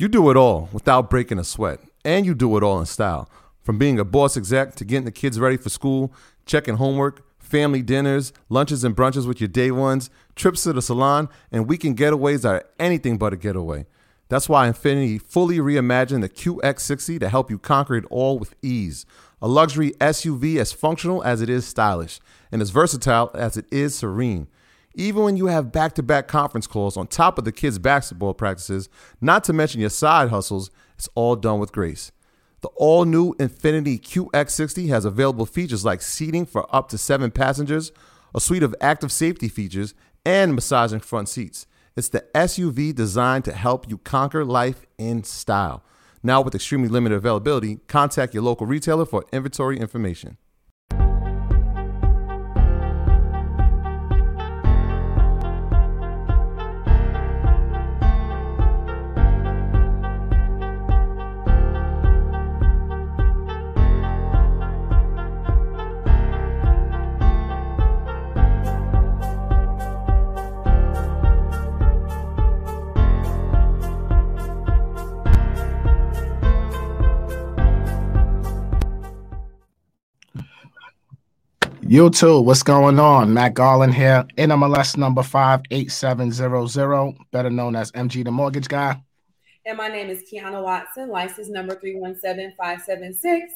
You do it all without breaking a sweat, and you do it all in style. From being a boss exec to getting the kids ready for school, checking homework, family dinners, lunches and brunches with your day ones, trips to the salon, and weekend getaways are anything but a getaway. That's why Infiniti fully reimagined the QX60 to help you conquer it all with ease. A luxury SUV as functional as it is stylish, and as versatile as it is serene. Even when you have back to back conference calls on top of the kids' basketball practices, not to mention your side hustles, it's all done with grace. The all new Infiniti QX60 has available features like seating for up to seven passengers, a suite of active safety features, and massaging front seats. It's the SUV designed to help you conquer life in style. Now, with extremely limited availability, contact your local retailer for inventory information. YouTube, what's going on? Matt Garland here, NMLS number 58700, better known as MG the Mortgage Guy. And my name is Kiana Watson, license number 317576,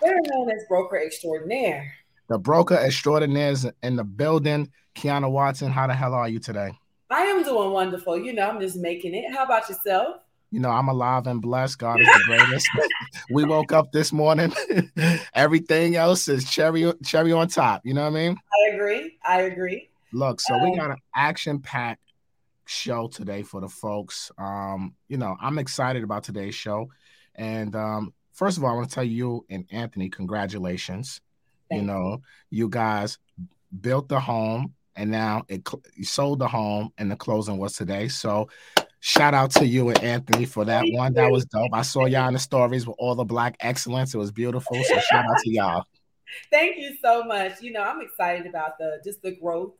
better known as Broker Extraordinaire. The broker extraordinaire is in the building. Kiana Watson, how the hell are you today? I am doing wonderful. You know, I'm just making it. How about yourself? You know, I'm alive and blessed. God is the greatest. we woke up this morning. Everything else is cherry cherry on top. You know what I mean? I agree. I agree. Look, so we got an action-packed show today for the folks. Um, you know, I'm excited about today's show. And um, first of all, I want to tell you and Anthony, congratulations. You know, you guys built the home and now it cl- sold the home and the closing was today. So shout out to you and Anthony for that one. That was dope. I saw y'all in the stories with all the black excellence. It was beautiful. So shout out to y'all. Thank you so much. You know, I'm excited about the just the growth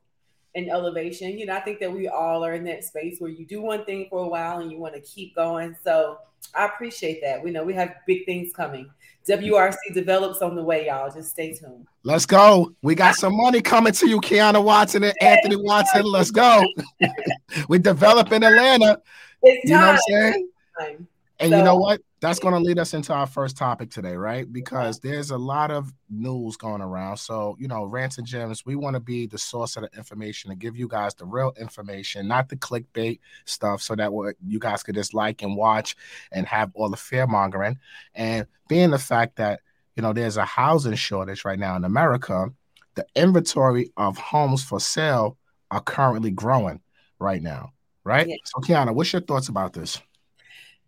and elevation. You know, I think that we all are in that space where you do one thing for a while and you want to keep going. So I appreciate that. We know we have big things coming. WRC develops on the way, y'all. Just stay tuned. Let's go. We got some money coming to you, Kiana Watson and Anthony Watson. Let's go. we develop in Atlanta. It's You know what I'm saying? Time. And you know what? That's going to lead us into our first topic today, right? Because there's a lot of news going around. So, you know, Rants and Gems, we want to be the source of the information and give you guys the real information, not the clickbait stuff, so that what you guys could just like and watch and have all the fear mongering. And being the fact that, you know, there's a housing shortage right now in America, the inventory of homes for sale are currently growing right now, right? Yeah. So, Kiana, what's your thoughts about this?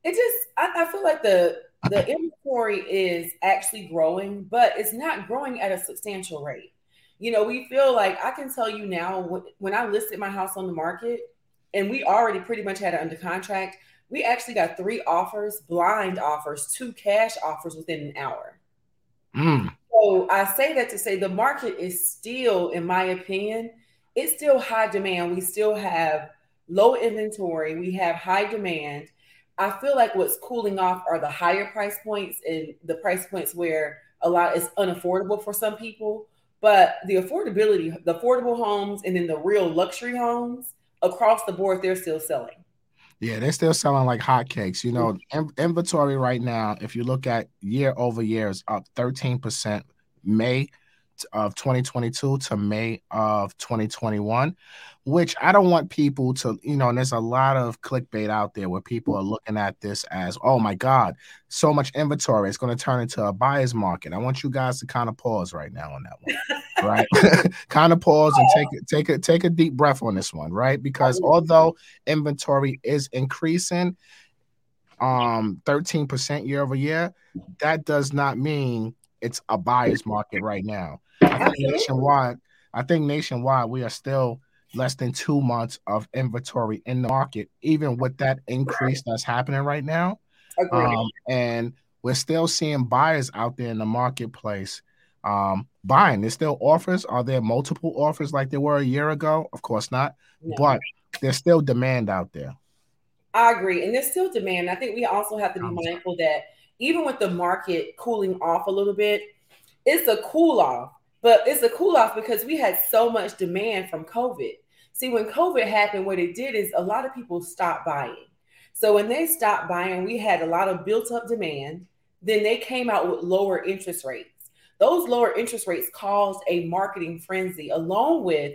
It just I, I feel like the the inventory is actually growing, but it's not growing at a substantial rate. You know, we feel like I can tell you now when I listed my house on the market and we already pretty much had it under contract, we actually got three offers, blind offers, two cash offers within an hour. Mm. So I say that to say the market is still, in my opinion, it's still high demand. We still have low inventory. We have high demand. I feel like what's cooling off are the higher price points and the price points where a lot is unaffordable for some people. But the affordability, the affordable homes, and then the real luxury homes across the board, they're still selling. Yeah, they're still selling like hotcakes. You know, in- inventory right now, if you look at year over year, is up 13%. May of 2022 to May of 2021, which I don't want people to, you know, and there's a lot of clickbait out there where people are looking at this as, oh my God, so much inventory, it's going to turn into a buyer's market. I want you guys to kind of pause right now on that one, right? kind of pause and take take a take a deep breath on this one, right? Because although inventory is increasing, um 13% year over year, that does not mean it's a buyer's market right now. I think nationwide, I think nationwide, we are still less than two months of inventory in the market, even with that increase that's happening right now. Um, and we're still seeing buyers out there in the marketplace um, buying. There's still offers. Are there multiple offers like there were a year ago? Of course not. No. But there's still demand out there. I agree. And there's still demand. I think we also have to be mindful that even with the market cooling off a little bit, it's a cool off but it's a cool off because we had so much demand from COVID. See, when COVID happened, what it did is a lot of people stopped buying. So when they stopped buying, we had a lot of built up demand. Then they came out with lower interest rates. Those lower interest rates caused a marketing frenzy, along with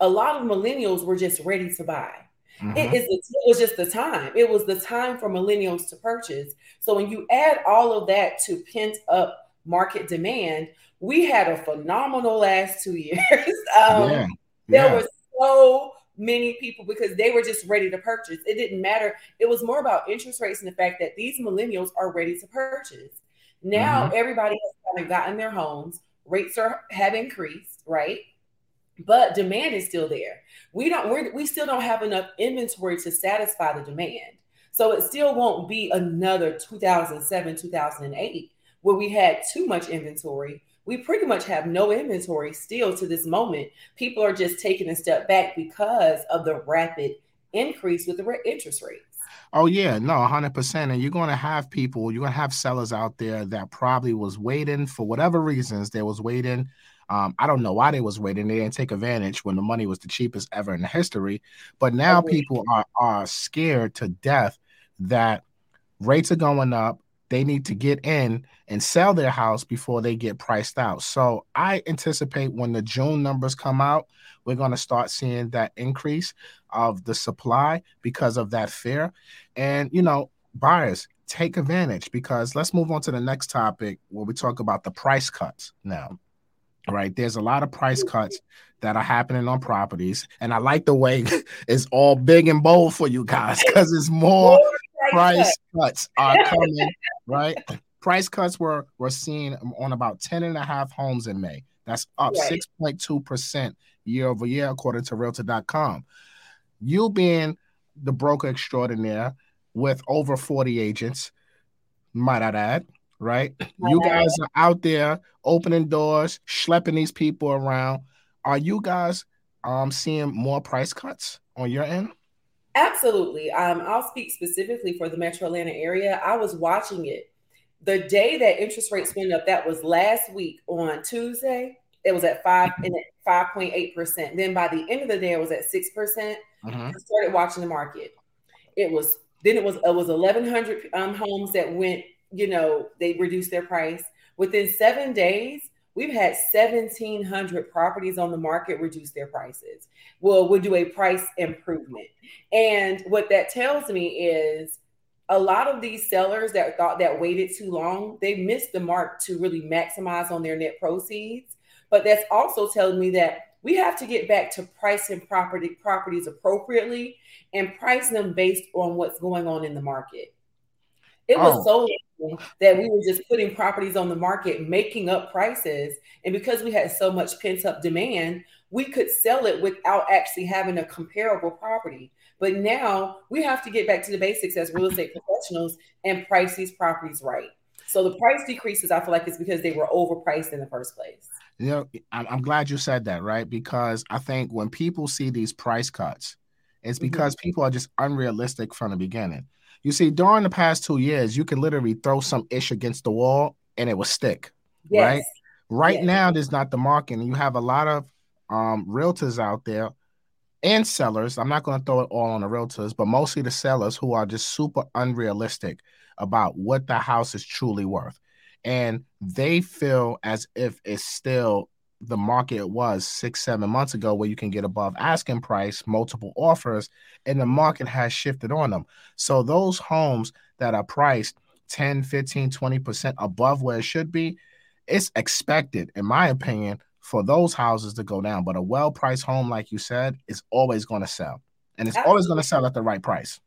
a lot of millennials were just ready to buy. Mm-hmm. It, is, it was just the time. It was the time for millennials to purchase. So when you add all of that to pent up market demand, we had a phenomenal last two years. um, yeah. There yeah. were so many people because they were just ready to purchase. It didn't matter. It was more about interest rates and the fact that these millennials are ready to purchase. Now mm-hmm. everybody has kind of gotten their homes. Rates are have increased, right? But demand is still there. We don't. We're, we still don't have enough inventory to satisfy the demand. So it still won't be another 2007, 2008 where we had too much inventory we pretty much have no inventory still to this moment. People are just taking a step back because of the rapid increase with the interest rates. Oh yeah, no, 100%. And you're going to have people, you're going to have sellers out there that probably was waiting for whatever reasons they was waiting. Um, I don't know why they was waiting. They didn't take advantage when the money was the cheapest ever in history. But now people are are scared to death that rates are going up they need to get in and sell their house before they get priced out. So I anticipate when the June numbers come out, we're going to start seeing that increase of the supply because of that fear. And, you know, buyers take advantage because let's move on to the next topic where we talk about the price cuts now. Right. There's a lot of price cuts that are happening on properties. And I like the way it's all big and bold for you guys because it's more price cuts are coming, right? Price cuts were were seen on about 10 and a half homes in May. That's up 6.2% year over year, according to realtor.com. You being the broker extraordinaire with over 40 agents, might I add, right? You guys are out there opening doors, schlepping these people around. Are you guys um seeing more price cuts on your end? Absolutely. Um, I'll speak specifically for the metro Atlanta area. I was watching it. The day that interest rates went up, that was last week on Tuesday. It was at five and at five point eight percent. Then by the end of the day, it was at six percent. I started watching the market. It was then it was it was eleven hundred um, homes that went. You know, they reduced their price within seven days we've had 1700 properties on the market reduce their prices. Well we'll do a price improvement. And what that tells me is a lot of these sellers that thought that waited too long they missed the mark to really maximize on their net proceeds. But that's also telling me that we have to get back to pricing property properties appropriately and price them based on what's going on in the market. It was oh. so that we were just putting properties on the market, making up prices. And because we had so much pent up demand, we could sell it without actually having a comparable property. But now we have to get back to the basics as real estate professionals and price these properties right. So the price decreases, I feel like, is because they were overpriced in the first place. You know, I'm glad you said that, right? Because I think when people see these price cuts, it's mm-hmm. because mm-hmm. people are just unrealistic from the beginning. You see, during the past two years, you can literally throw some ish against the wall and it will stick. Yes. Right. Right yes. now, there's not the market, and you have a lot of um, realtors out there and sellers. I'm not going to throw it all on the realtors, but mostly the sellers who are just super unrealistic about what the house is truly worth. And they feel as if it's still the market was six, seven months ago, where you can get above asking price, multiple offers, and the market has shifted on them. So those homes that are priced 10, 15, 20% above where it should be, it's expected, in my opinion, for those houses to go down. But a well priced home, like you said, is always going to sell. And it's Absolutely. always going to sell at the right price.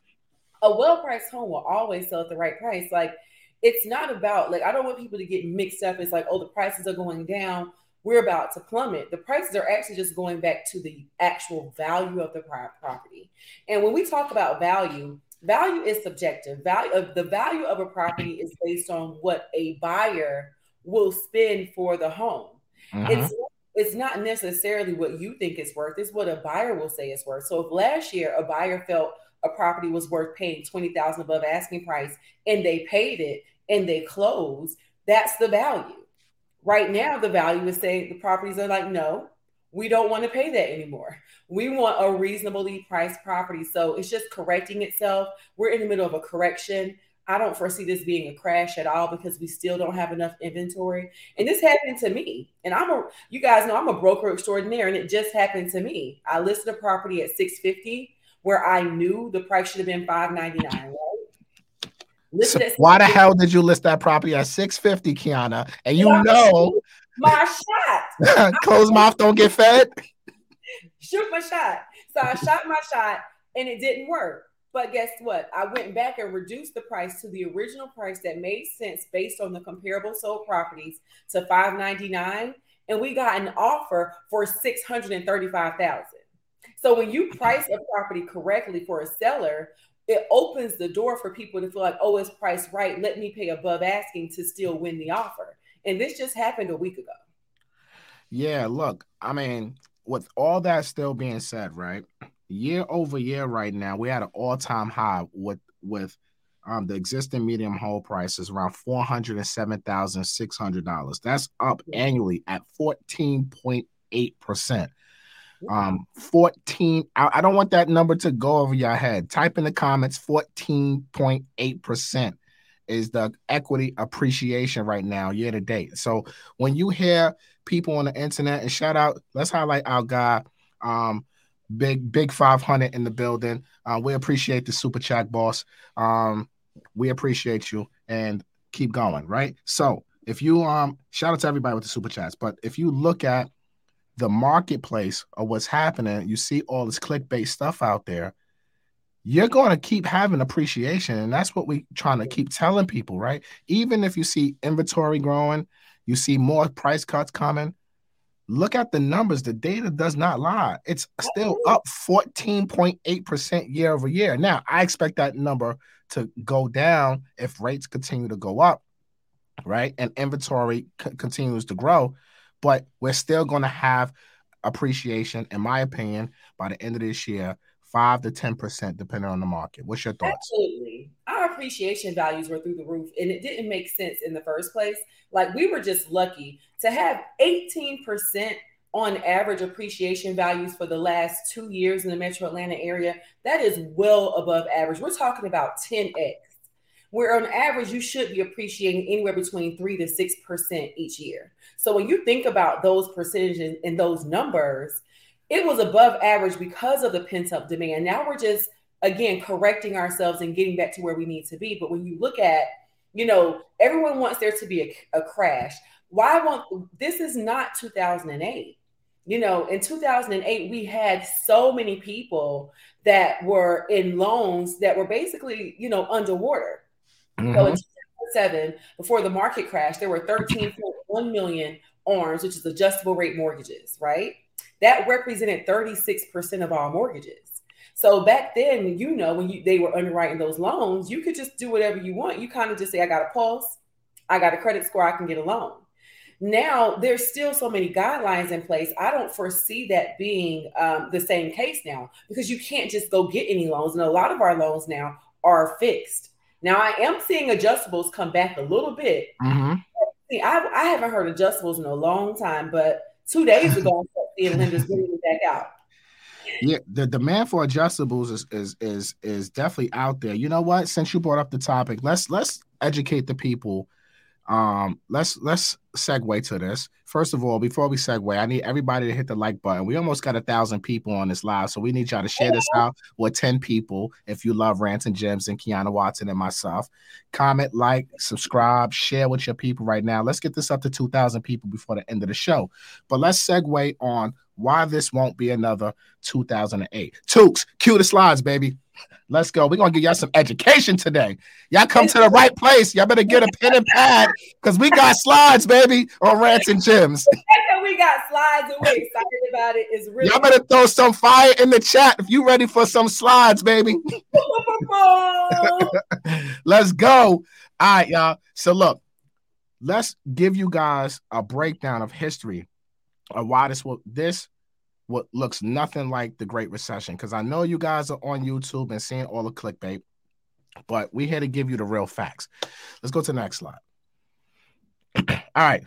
A well priced home will always sell at the right price. Like, it's not about, like, I don't want people to get mixed up. It's like, oh, the prices are going down. We're about to plummet. The prices are actually just going back to the actual value of the property. And when we talk about value, value is subjective. Value of the value of a property is based on what a buyer will spend for the home. Uh-huh. It's it's not necessarily what you think it's worth, it's what a buyer will say it's worth. So if last year a buyer felt a property was worth paying 20,000 above asking price and they paid it and they closed, that's the value. Right now the value is saying the properties are like no, we don't want to pay that anymore. We want a reasonably priced property. So it's just correcting itself. We're in the middle of a correction. I don't foresee this being a crash at all because we still don't have enough inventory. And this happened to me. And I'm a you guys know I'm a broker extraordinaire and it just happened to me. I listed a property at 650 where I knew the price should have been 599, right? So why the hell did you list that property at 650, Kiana? And you know my shot. Closed mouth don't get fed. Shoot my shot. So I shot my shot and it didn't work. But guess what? I went back and reduced the price to the original price that made sense based on the comparable sold properties to 599 and we got an offer for 635,000. So when you price a property correctly for a seller, it opens the door for people to feel like, oh, it's priced right. Let me pay above asking to still win the offer. And this just happened a week ago. Yeah, look, I mean, with all that still being said, right? Year over year, right now, we had an all-time high with with um, the existing medium home price is around four hundred and seven thousand six hundred dollars. That's up annually at fourteen point eight percent. Um, 14. I, I, don't want that number to go over your head. Type in the comments 14.8% is the equity appreciation right now, year to date. So when you hear people on the internet, and shout out, let's highlight our guy, um, big big 500 in the building. Uh, we appreciate the super chat, boss. Um, we appreciate you and keep going, right? So if you um shout out to everybody with the super chats, but if you look at the marketplace of what's happening, you see all this clickbait stuff out there you're going to keep having appreciation. And that's what we're trying to keep telling people, right? Even if you see inventory growing, you see more price cuts coming. Look at the numbers. The data does not lie. It's still up 14.8% year over year. Now, I expect that number to go down if rates continue to go up, right? And inventory c- continues to grow. But we're still going to have appreciation, in my opinion, by the end of this year five to ten percent, depending on the market. What's your thoughts? Absolutely, our appreciation values were through the roof, and it didn't make sense in the first place. Like we were just lucky to have eighteen percent on average appreciation values for the last two years in the Metro Atlanta area. That is well above average. We're talking about ten x. Where on average you should be appreciating anywhere between three to six percent each year. So when you think about those percentages and those numbers, it was above average because of the pent up demand. Now we're just again correcting ourselves and getting back to where we need to be. But when you look at, you know, everyone wants there to be a, a crash. Why won't this is not 2008? You know, in 2008, we had so many people that were in loans that were basically, you know, underwater. Mm-hmm. So in 2007, before the market crash, there were 13.1 million ARMs, which is adjustable rate mortgages, right? that represented 36% of all mortgages. So back then, you know, when you they were underwriting those loans, you could just do whatever you want. You kind of just say, I got a pulse, I got a credit score, I can get a loan. Now there's still so many guidelines in place. I don't foresee that being um, the same case now because you can't just go get any loans, and a lot of our loans now are fixed. Now I am seeing adjustables come back a little bit. Mm-hmm. See, I, I haven't heard adjustables in a long time, but two days ago, I seeing lenders bringing it back out. Yeah, the demand for adjustables is, is is is definitely out there. You know what? Since you brought up the topic, let's let's educate the people um, let's let's segue to this. First of all, before we segue, I need everybody to hit the like button. We almost got a thousand people on this live, so we need y'all to share this out with 10 people if you love Rants and Gems and Kiana Watson and myself. Comment, like, subscribe, share with your people right now. Let's get this up to 2,000 people before the end of the show. But let's segue on why this won't be another 2008. Tukes, cue the slides, baby. Let's go. We're gonna give y'all some education today. Y'all come to the right place. Y'all better get a pen and pad because we got slides, baby, on Rants and Gems. we got slides and we're excited about it. It's really y'all better throw some fire in the chat if you ready for some slides, baby. let's go. All right, y'all. So look, let's give you guys a breakdown of history of why this will this what looks nothing like the Great Recession. Because I know you guys are on YouTube and seeing all the clickbait, but we here to give you the real facts. Let's go to the next slide. all right.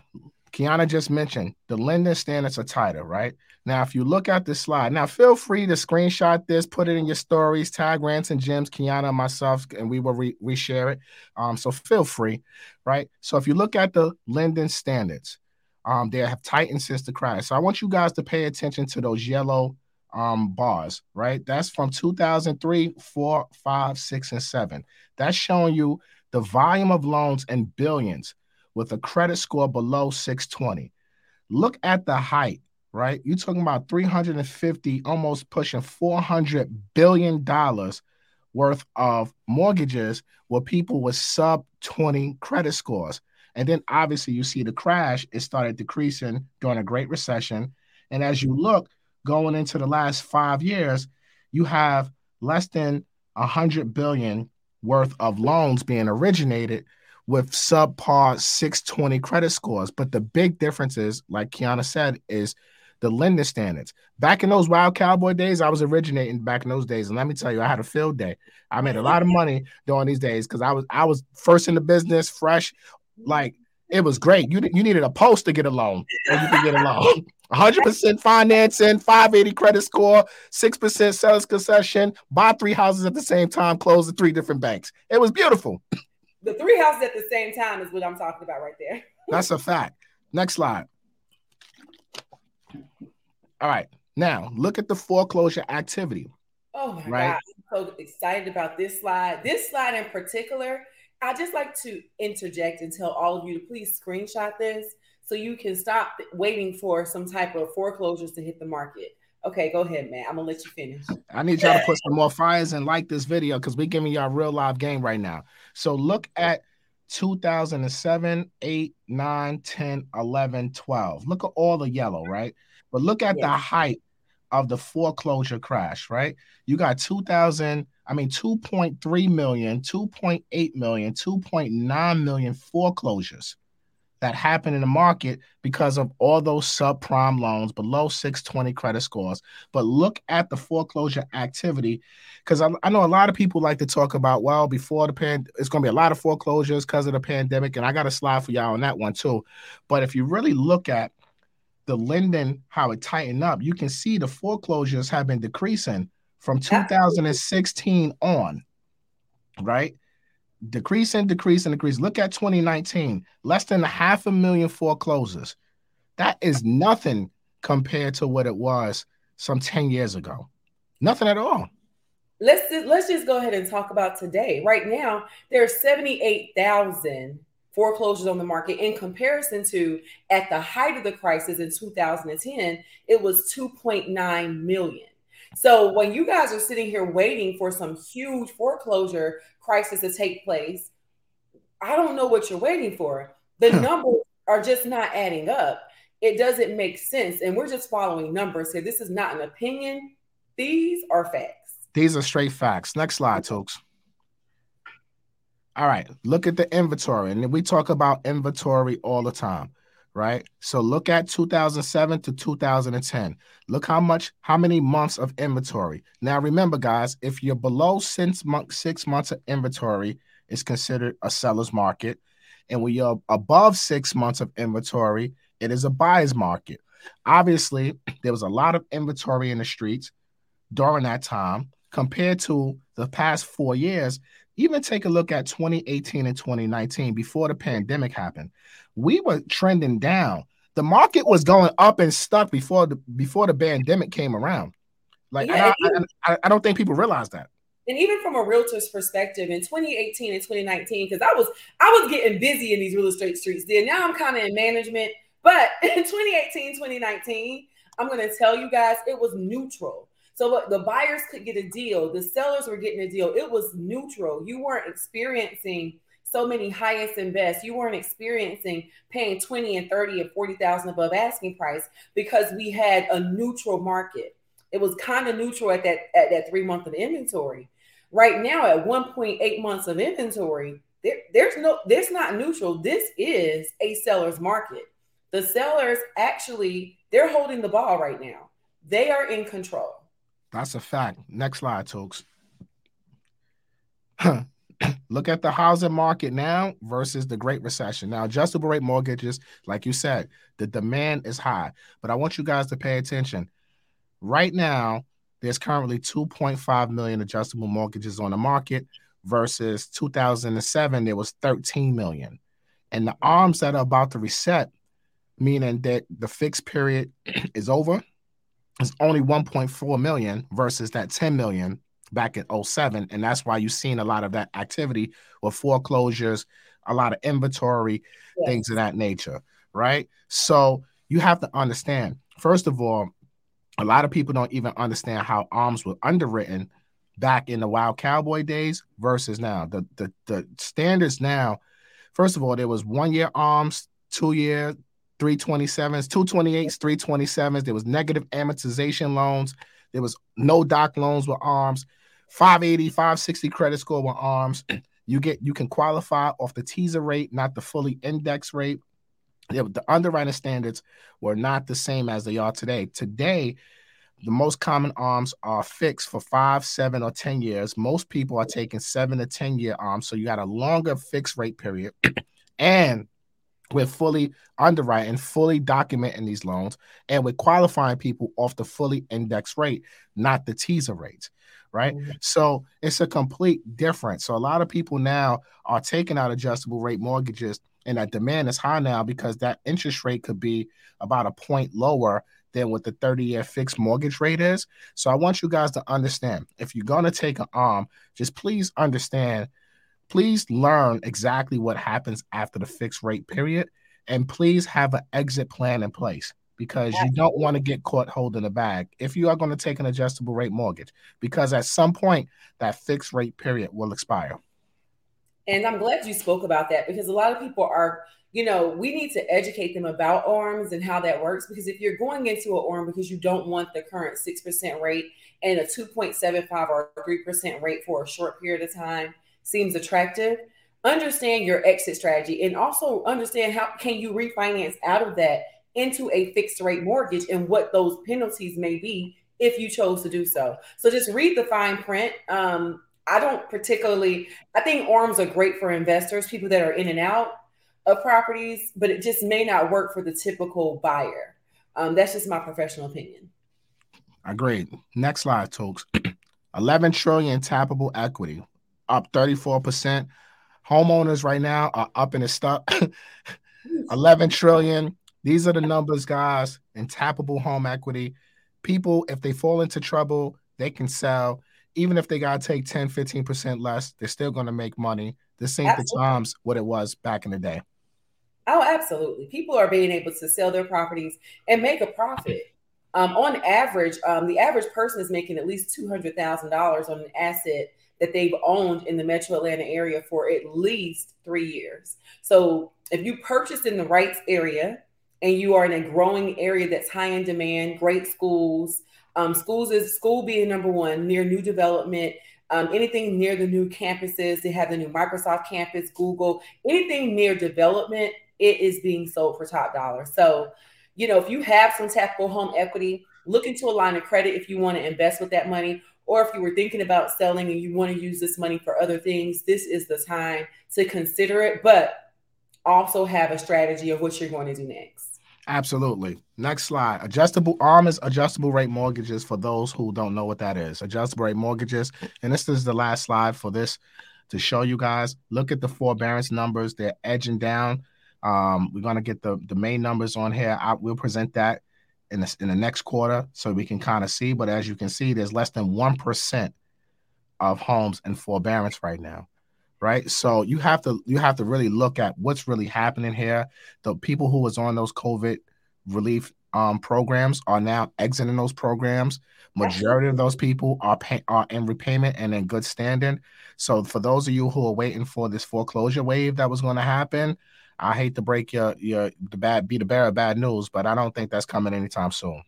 Kiana just mentioned the lending standards are tighter, right? Now, if you look at this slide, now feel free to screenshot this, put it in your stories, tag Rants and Gems, Kiana, and myself, and we will re- reshare it. Um, so feel free, right? So if you look at the lending standards, um, they have tightened since the crash. So I want you guys to pay attention to those yellow um, bars, right? That's from 2003, 4, 5, 6, and 7. That's showing you the volume of loans in billions with a credit score below 620. Look at the height, right? You're talking about 350, almost pushing 400 billion dollars worth of mortgages with people with sub 20 credit scores. And then obviously you see the crash, it started decreasing during a great recession. And as you look going into the last five years, you have less than a hundred billion worth of loans being originated with subpar 620 credit scores. But the big difference is, like Kiana said, is the lending standards. Back in those wild cowboy days, I was originating back in those days. And let me tell you, I had a field day. I made a lot of money during these days because I was I was first in the business, fresh, like it was great. You you needed a post to get a loan, and you could get a loan. 100% financing, 580 credit score, 6% sales concession, buy three houses at the same time, close at three different banks. It was beautiful. The three houses at the same time is what I'm talking about right there. That's a fact. Next slide. All right. Now look at the foreclosure activity. Oh my right? God. I'm so excited about this slide. This slide in particular I just like to interject and tell all of you to please screenshot this so you can stop waiting for some type of foreclosures to hit the market. Okay, go ahead, man. I'm gonna let you finish. I need y'all to put some more fires and like this video because we're giving y'all real live game right now. So look at 2007, 8, 9, 10, 11, 12. Look at all the yellow, right? But look at the height of the foreclosure crash, right? You got 2000 I mean, 2.3 million, 2.8 million, 2.9 million foreclosures that happen in the market because of all those subprime loans below 620 credit scores. But look at the foreclosure activity because I, I, know a lot of people like to talk about, well, before the pan, it's going to be a lot of foreclosures because of the pandemic. And I got a slide for y'all on that one too. But if you really look at the lending, how it tightened up, you can see the foreclosures have been decreasing from 2016 on, right? Decreasing, decreasing, decreasing. Look at 2019, less than a half a million foreclosures. That is nothing compared to what it was some 10 years ago. Nothing at all. Let's just, let's just go ahead and talk about today. Right now, there are 78,000 foreclosures on the market in comparison to at the height of the crisis in 2010, it was 2.9 million. So when you guys are sitting here waiting for some huge foreclosure crisis to take place, I don't know what you're waiting for. The numbers are just not adding up. It doesn't make sense. And we're just following numbers here. This is not an opinion. These are facts. These are straight facts. Next slide, folks. All right, look at the inventory, and we talk about inventory all the time, right? So look at 2007 to 2010. Look how much, how many months of inventory. Now remember, guys, if you're below six months, six months of inventory, it's considered a seller's market, and when you're above six months of inventory, it is a buyer's market. Obviously, there was a lot of inventory in the streets during that time compared to the past four years even take a look at 2018 and 2019 before the pandemic happened. We were trending down. The market was going up and stuck before the before the pandemic came around. Like yeah, I, even, I, I, don't think people realize that. And even from a realtor's perspective, in 2018 and 2019, because I was I was getting busy in these real estate streets then. Now I'm kind of in management, but in 2018, 2019, I'm gonna tell you guys it was neutral. So the buyers could get a deal, the sellers were getting a deal. It was neutral. You weren't experiencing so many highest and best. You weren't experiencing paying 20 and 30 and 40,000 above asking price because we had a neutral market. It was kind of neutral at that at that three month of inventory. Right now, at 1.8 months of inventory, there, there's no there's not neutral. This is a seller's market. The sellers actually they're holding the ball right now. They are in control. That's a fact. Next slide, folks. Look at the housing market now versus the Great Recession. Now, adjustable rate mortgages, like you said, the demand is high. But I want you guys to pay attention. Right now, there's currently 2.5 million adjustable mortgages on the market versus 2007, there was 13 million. And the arms that are about to reset, meaning that the fixed period is over, is only 1.4 million versus that 10 million back in 07 and that's why you've seen a lot of that activity with foreclosures a lot of inventory things of that nature right? So you have to understand first of all a lot of people don't even understand how arms were underwritten back in the wild cowboy days versus now. The the, the standards now first of all there was one year arms two year 327s, 228s, 327s. There was negative amortization loans. There was no doc loans with arms. 580, 560 credit score with arms. You get you can qualify off the teaser rate, not the fully index rate. The underwriting standards were not the same as they are today. Today, the most common arms are fixed for five, seven, or 10 years. Most people are taking seven to 10 year arms. So you got a longer fixed rate period. and we're fully underwriting, fully documenting these loans, and we're qualifying people off the fully indexed rate, not the teaser rates, right? Mm-hmm. So it's a complete difference. So a lot of people now are taking out adjustable rate mortgages, and that demand is high now because that interest rate could be about a point lower than what the 30 year fixed mortgage rate is. So I want you guys to understand if you're going to take an arm, just please understand please learn exactly what happens after the fixed rate period and please have an exit plan in place because you don't want to get caught holding the bag if you are going to take an adjustable rate mortgage because at some point that fixed rate period will expire. And i'm glad you spoke about that because a lot of people are you know we need to educate them about arms and how that works because if you're going into an arm because you don't want the current 6% rate and a 2.75 or 3% rate for a short period of time seems attractive, understand your exit strategy and also understand how can you refinance out of that into a fixed rate mortgage and what those penalties may be if you chose to do so. So just read the fine print. Um, I don't particularly, I think arms are great for investors, people that are in and out of properties, but it just may not work for the typical buyer. Um, that's just my professional opinion. Agreed. Next slide, folks. 11 trillion tappable equity up 34%. Homeowners right now are up in the stock 11 trillion. These are the numbers, guys, in tappable home equity. People, if they fall into trouble, they can sell. Even if they got to take 10, 15% less, they're still going to make money. This ain't absolutely. the times what it was back in the day. Oh, absolutely. People are being able to sell their properties and make a profit. Um, on average, um, the average person is making at least $200,000 on an asset that they've owned in the metro Atlanta area for at least three years. So if you purchase in the right area and you are in a growing area that's high in demand, great schools, um, schools is school being number one near new development. Um, anything near the new campuses, they have the new Microsoft campus, Google, anything near development, it is being sold for top dollar. So, you know, if you have some tappable home equity, look into a line of credit if you want to invest with that money. Or if you were thinking about selling and you want to use this money for other things, this is the time to consider it, but also have a strategy of what you're going to do next. Absolutely. Next slide. Adjustable ARM is adjustable rate mortgages for those who don't know what that is. Adjustable rate mortgages. And this is the last slide for this to show you guys. Look at the forbearance numbers. They're edging down. Um, we're going to get the, the main numbers on here. I will present that in the, in the next quarter so we can kind of see. But as you can see, there's less than 1% of homes in forbearance right now right? So you have to you have to really look at what's really happening here. The people who was on those covid relief um, programs are now exiting those programs. Majority of those people are pay, are in repayment and in good standing. So for those of you who are waiting for this foreclosure wave that was going to happen i hate to break your your the bad be the bearer of bad news but i don't think that's coming anytime soon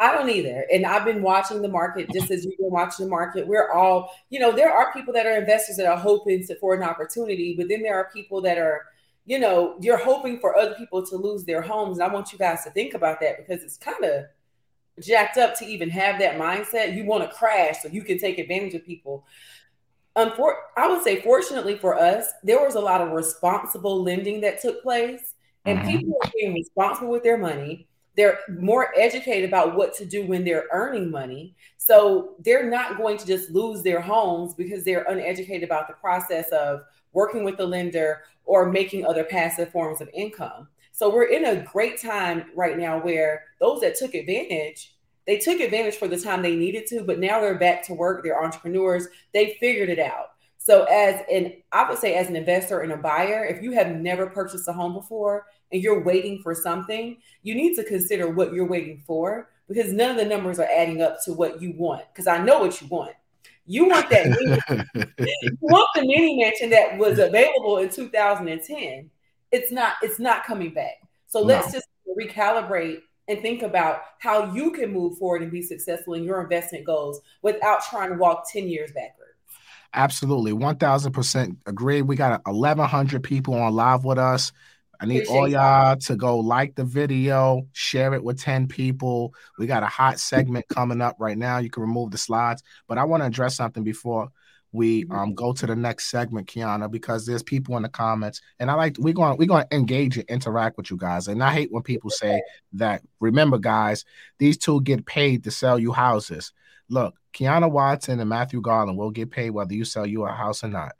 I don't either. And I've been watching the market just as you've been watching the market. We're all, you know, there are people that are investors that are hoping to, for an opportunity, but then there are people that are, you know, you're hoping for other people to lose their homes. And I want you guys to think about that because it's kind of jacked up to even have that mindset. You want to crash so you can take advantage of people. Unfor- I would say, fortunately for us, there was a lot of responsible lending that took place, and mm-hmm. people are being responsible with their money they're more educated about what to do when they're earning money. So they're not going to just lose their homes because they're uneducated about the process of working with the lender or making other passive forms of income. So we're in a great time right now where those that took advantage, they took advantage for the time they needed to, but now they're back to work. They're entrepreneurs. They figured it out. So as an I would say as an investor and a buyer, if you have never purchased a home before and you're waiting for something, you need to consider what you're waiting for because none of the numbers are adding up to what you want. Because I know what you want. You want that you want the mini mansion that was available in 2010. It's not, it's not coming back. So let's just recalibrate and think about how you can move forward and be successful in your investment goals without trying to walk 10 years backwards. Absolutely. 1000% agree. We got 1,100 people on live with us. I need Appreciate all y'all to go like the video, share it with 10 people. We got a hot segment coming up right now. You can remove the slides, but I want to address something before we mm-hmm. um, go to the next segment, Kiana, because there's people in the comments, and I like we're going we're going to engage and interact with you guys. And I hate when people say that. Remember, guys, these two get paid to sell you houses. Look, Kiana Watson and Matthew Garland will get paid whether you sell you a house or not.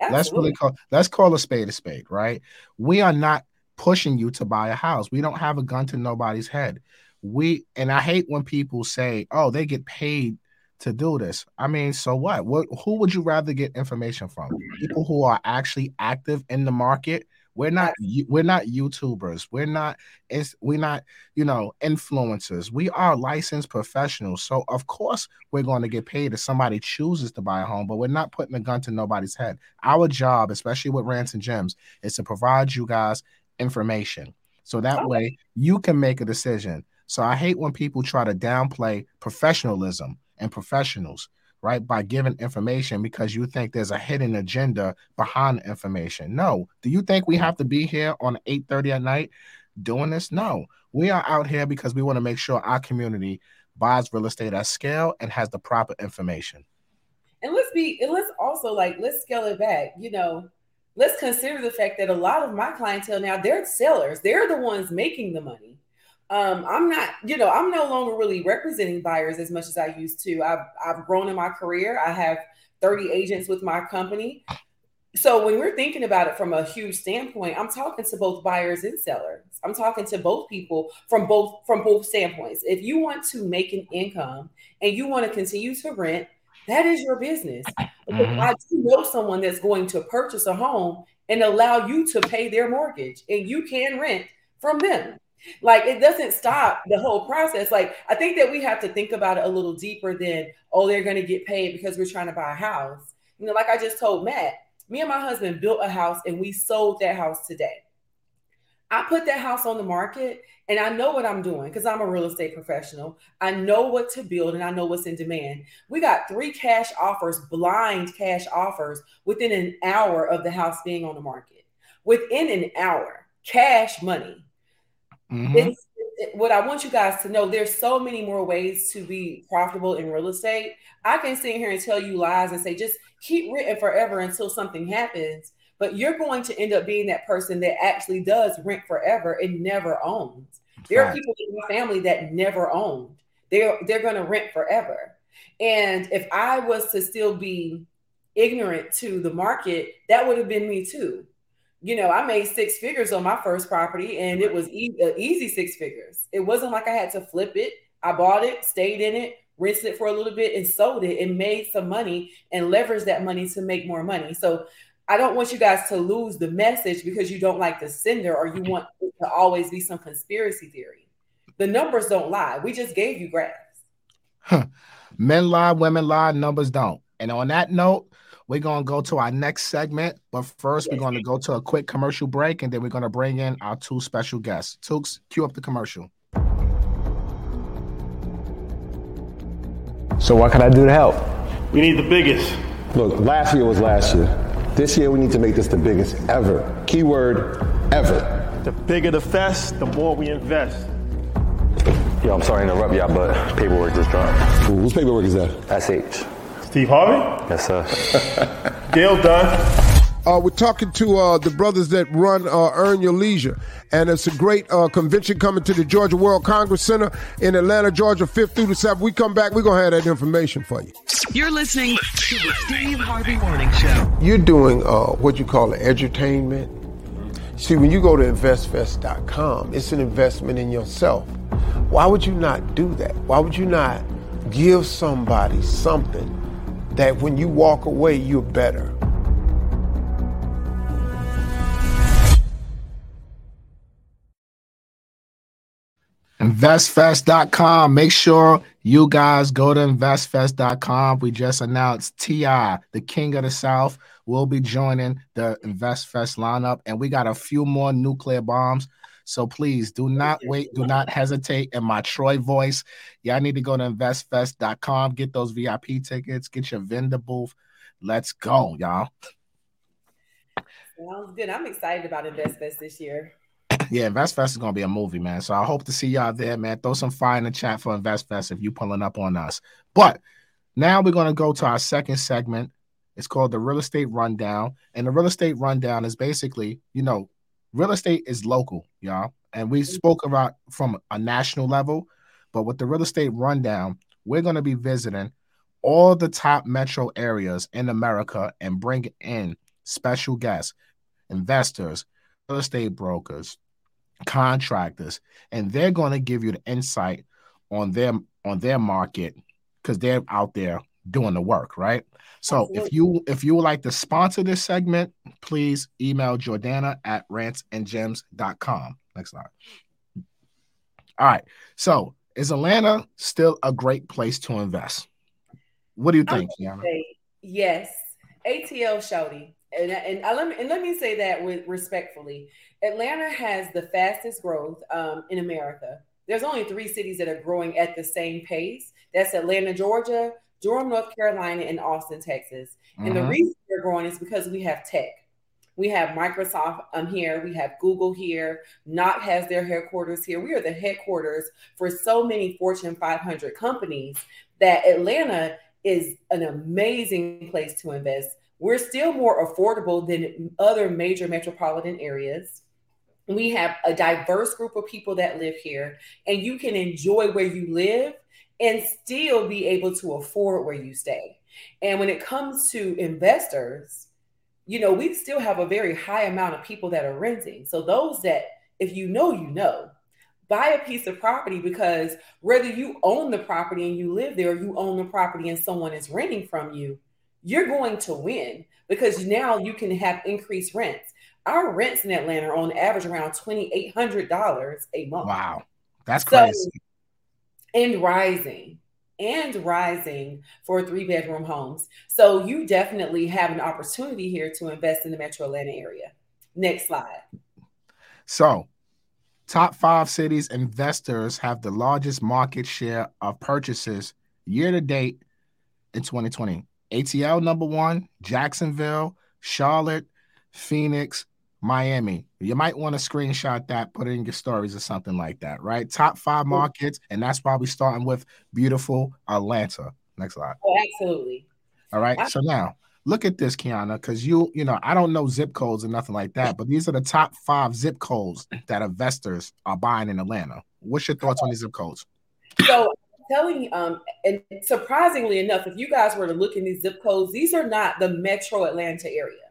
Absolutely. Let's really call let's call a spade a spade, right? We are not pushing you to buy a house. We don't have a gun to nobody's head. We and I hate when people say, "Oh, they get paid to do this." I mean, so what? What who would you rather get information from? People who are actually active in the market we're not we're not YouTubers. We're not we're not, you know, influencers. We are licensed professionals. So of course we're going to get paid if somebody chooses to buy a home, but we're not putting a gun to nobody's head. Our job, especially with Rants and Gems, is to provide you guys information. So that way you can make a decision. So I hate when people try to downplay professionalism and professionals right? By giving information because you think there's a hidden agenda behind information. No. Do you think we have to be here on 8:30 at night doing this? No. We are out here because we want to make sure our community buys real estate at scale and has the proper information. And let's be and let's also like let's scale it back. You know, let's consider the fact that a lot of my clientele now they're sellers. They're the ones making the money um, I'm not, you know, I'm no longer really representing buyers as much as I used to. I've I've grown in my career. I have 30 agents with my company. So when we're thinking about it from a huge standpoint, I'm talking to both buyers and sellers. I'm talking to both people from both from both standpoints. If you want to make an income and you want to continue to rent, that is your business. Mm-hmm. I do know someone that's going to purchase a home and allow you to pay their mortgage, and you can rent from them. Like it doesn't stop the whole process. Like I think that we have to think about it a little deeper than oh they're going to get paid because we're trying to buy a house. You know, like I just told Matt, me and my husband built a house and we sold that house today. I put that house on the market and I know what I'm doing because I'm a real estate professional. I know what to build and I know what's in demand. We got three cash offers, blind cash offers within an hour of the house being on the market. Within an hour, cash money. Mm-hmm. It's, it, what I want you guys to know there's so many more ways to be profitable in real estate. I can sit here and tell you lies and say just keep renting forever until something happens but you're going to end up being that person that actually does rent forever and never owns. There are people in my family that never owned. They're they're going to rent forever. And if I was to still be ignorant to the market, that would have been me too. You know, I made six figures on my first property and it was e- uh, easy six figures. It wasn't like I had to flip it. I bought it, stayed in it, rinsed it for a little bit and sold it and made some money and leveraged that money to make more money. So I don't want you guys to lose the message because you don't like the sender or you want to always be some conspiracy theory. The numbers don't lie. We just gave you graphs. Huh. Men lie, women lie, numbers don't. And on that note, we're going to go to our next segment. But first, we're going to go to a quick commercial break and then we're going to bring in our two special guests. Tukes, cue up the commercial. So, what can I do to help? We need the biggest. Look, last year was last year. This year, we need to make this the biggest ever. Keyword ever. The bigger the fest, the more we invest. Yo, I'm sorry to interrupt y'all, but paperwork just dropped. Ooh, whose paperwork is that? SH. Steve Harvey? Yes, sir. Deal Dunn. Uh, we're talking to uh, the brothers that run uh, Earn Your Leisure. And it's a great uh, convention coming to the Georgia World Congress Center in Atlanta, Georgia, 5th through the 7th. We come back, we're going to have that information for you. You're listening to the Steve Harvey Morning Show. You're doing uh, what you call an edutainment. See, when you go to investfest.com, it's an investment in yourself. Why would you not do that? Why would you not give somebody something that when you walk away, you're better? investfest.com. Make sure you guys go to investfest.com. We just announced T.I., the king of the South, will be joining the InvestFest lineup. And we got a few more nuclear bombs. So please do not wait, do not hesitate. In my Troy voice, y'all need to go to investfest.com, get those VIP tickets, get your vendor booth. Let's go, y'all. Sounds good. I'm excited about InvestFest this year yeah, InvestFest is gonna be a movie, man. So I hope to see y'all there, man. Throw some fire in the chat for InvestFest if you pulling up on us. But now we're gonna go to our second segment. It's called the real estate rundown, and the real estate rundown is basically, you know, real estate is local, y'all, and we spoke about from a national level. But with the real estate rundown, we're gonna be visiting all the top metro areas in America and bring in special guests, investors, real estate brokers, contractors, and they're going to give you the insight on them on their market because they're out there doing the work, right? So Absolutely. if you if you would like to sponsor this segment, please email Jordana at rantsandgems.com. Next slide. All right. So is Atlanta still a great place to invest? What do you think? Yes. ATL Shouty and and I, let me and let me say that with respectfully, Atlanta has the fastest growth um, in America. There's only three cities that are growing at the same pace. That's Atlanta, Georgia, Durham, North Carolina, and Austin, Texas. Mm-hmm. And the mm-hmm. reason we're growing is because we have tech. We have Microsoft um, here. We have Google here. Not has their headquarters here. We are the headquarters for so many Fortune 500 companies that Atlanta is an amazing place to invest. We're still more affordable than other major metropolitan areas. We have a diverse group of people that live here, and you can enjoy where you live and still be able to afford where you stay. And when it comes to investors, you know, we still have a very high amount of people that are renting. So, those that, if you know, you know, buy a piece of property because whether you own the property and you live there, or you own the property and someone is renting from you, you're going to win because now you can have increased rents. Our rents in Atlanta are on average around $2,800 a month. Wow. That's crazy. So, and rising and rising for three bedroom homes. So you definitely have an opportunity here to invest in the metro Atlanta area. Next slide. So Top five cities investors have the largest market share of purchases year to date in 2020. ATL number one, Jacksonville, Charlotte, Phoenix, Miami. You might want to screenshot that, put it in your stories or something like that, right? Top five markets, and that's why we're starting with beautiful Atlanta. Next slide. Oh, absolutely. All right. So now look at this, Kiana, because you, you know, I don't know zip codes or nothing like that, but these are the top five zip codes that investors are buying in Atlanta. What's your thoughts on these zip codes? So telling um and surprisingly enough, if you guys were to look in these zip codes, these are not the metro Atlanta area.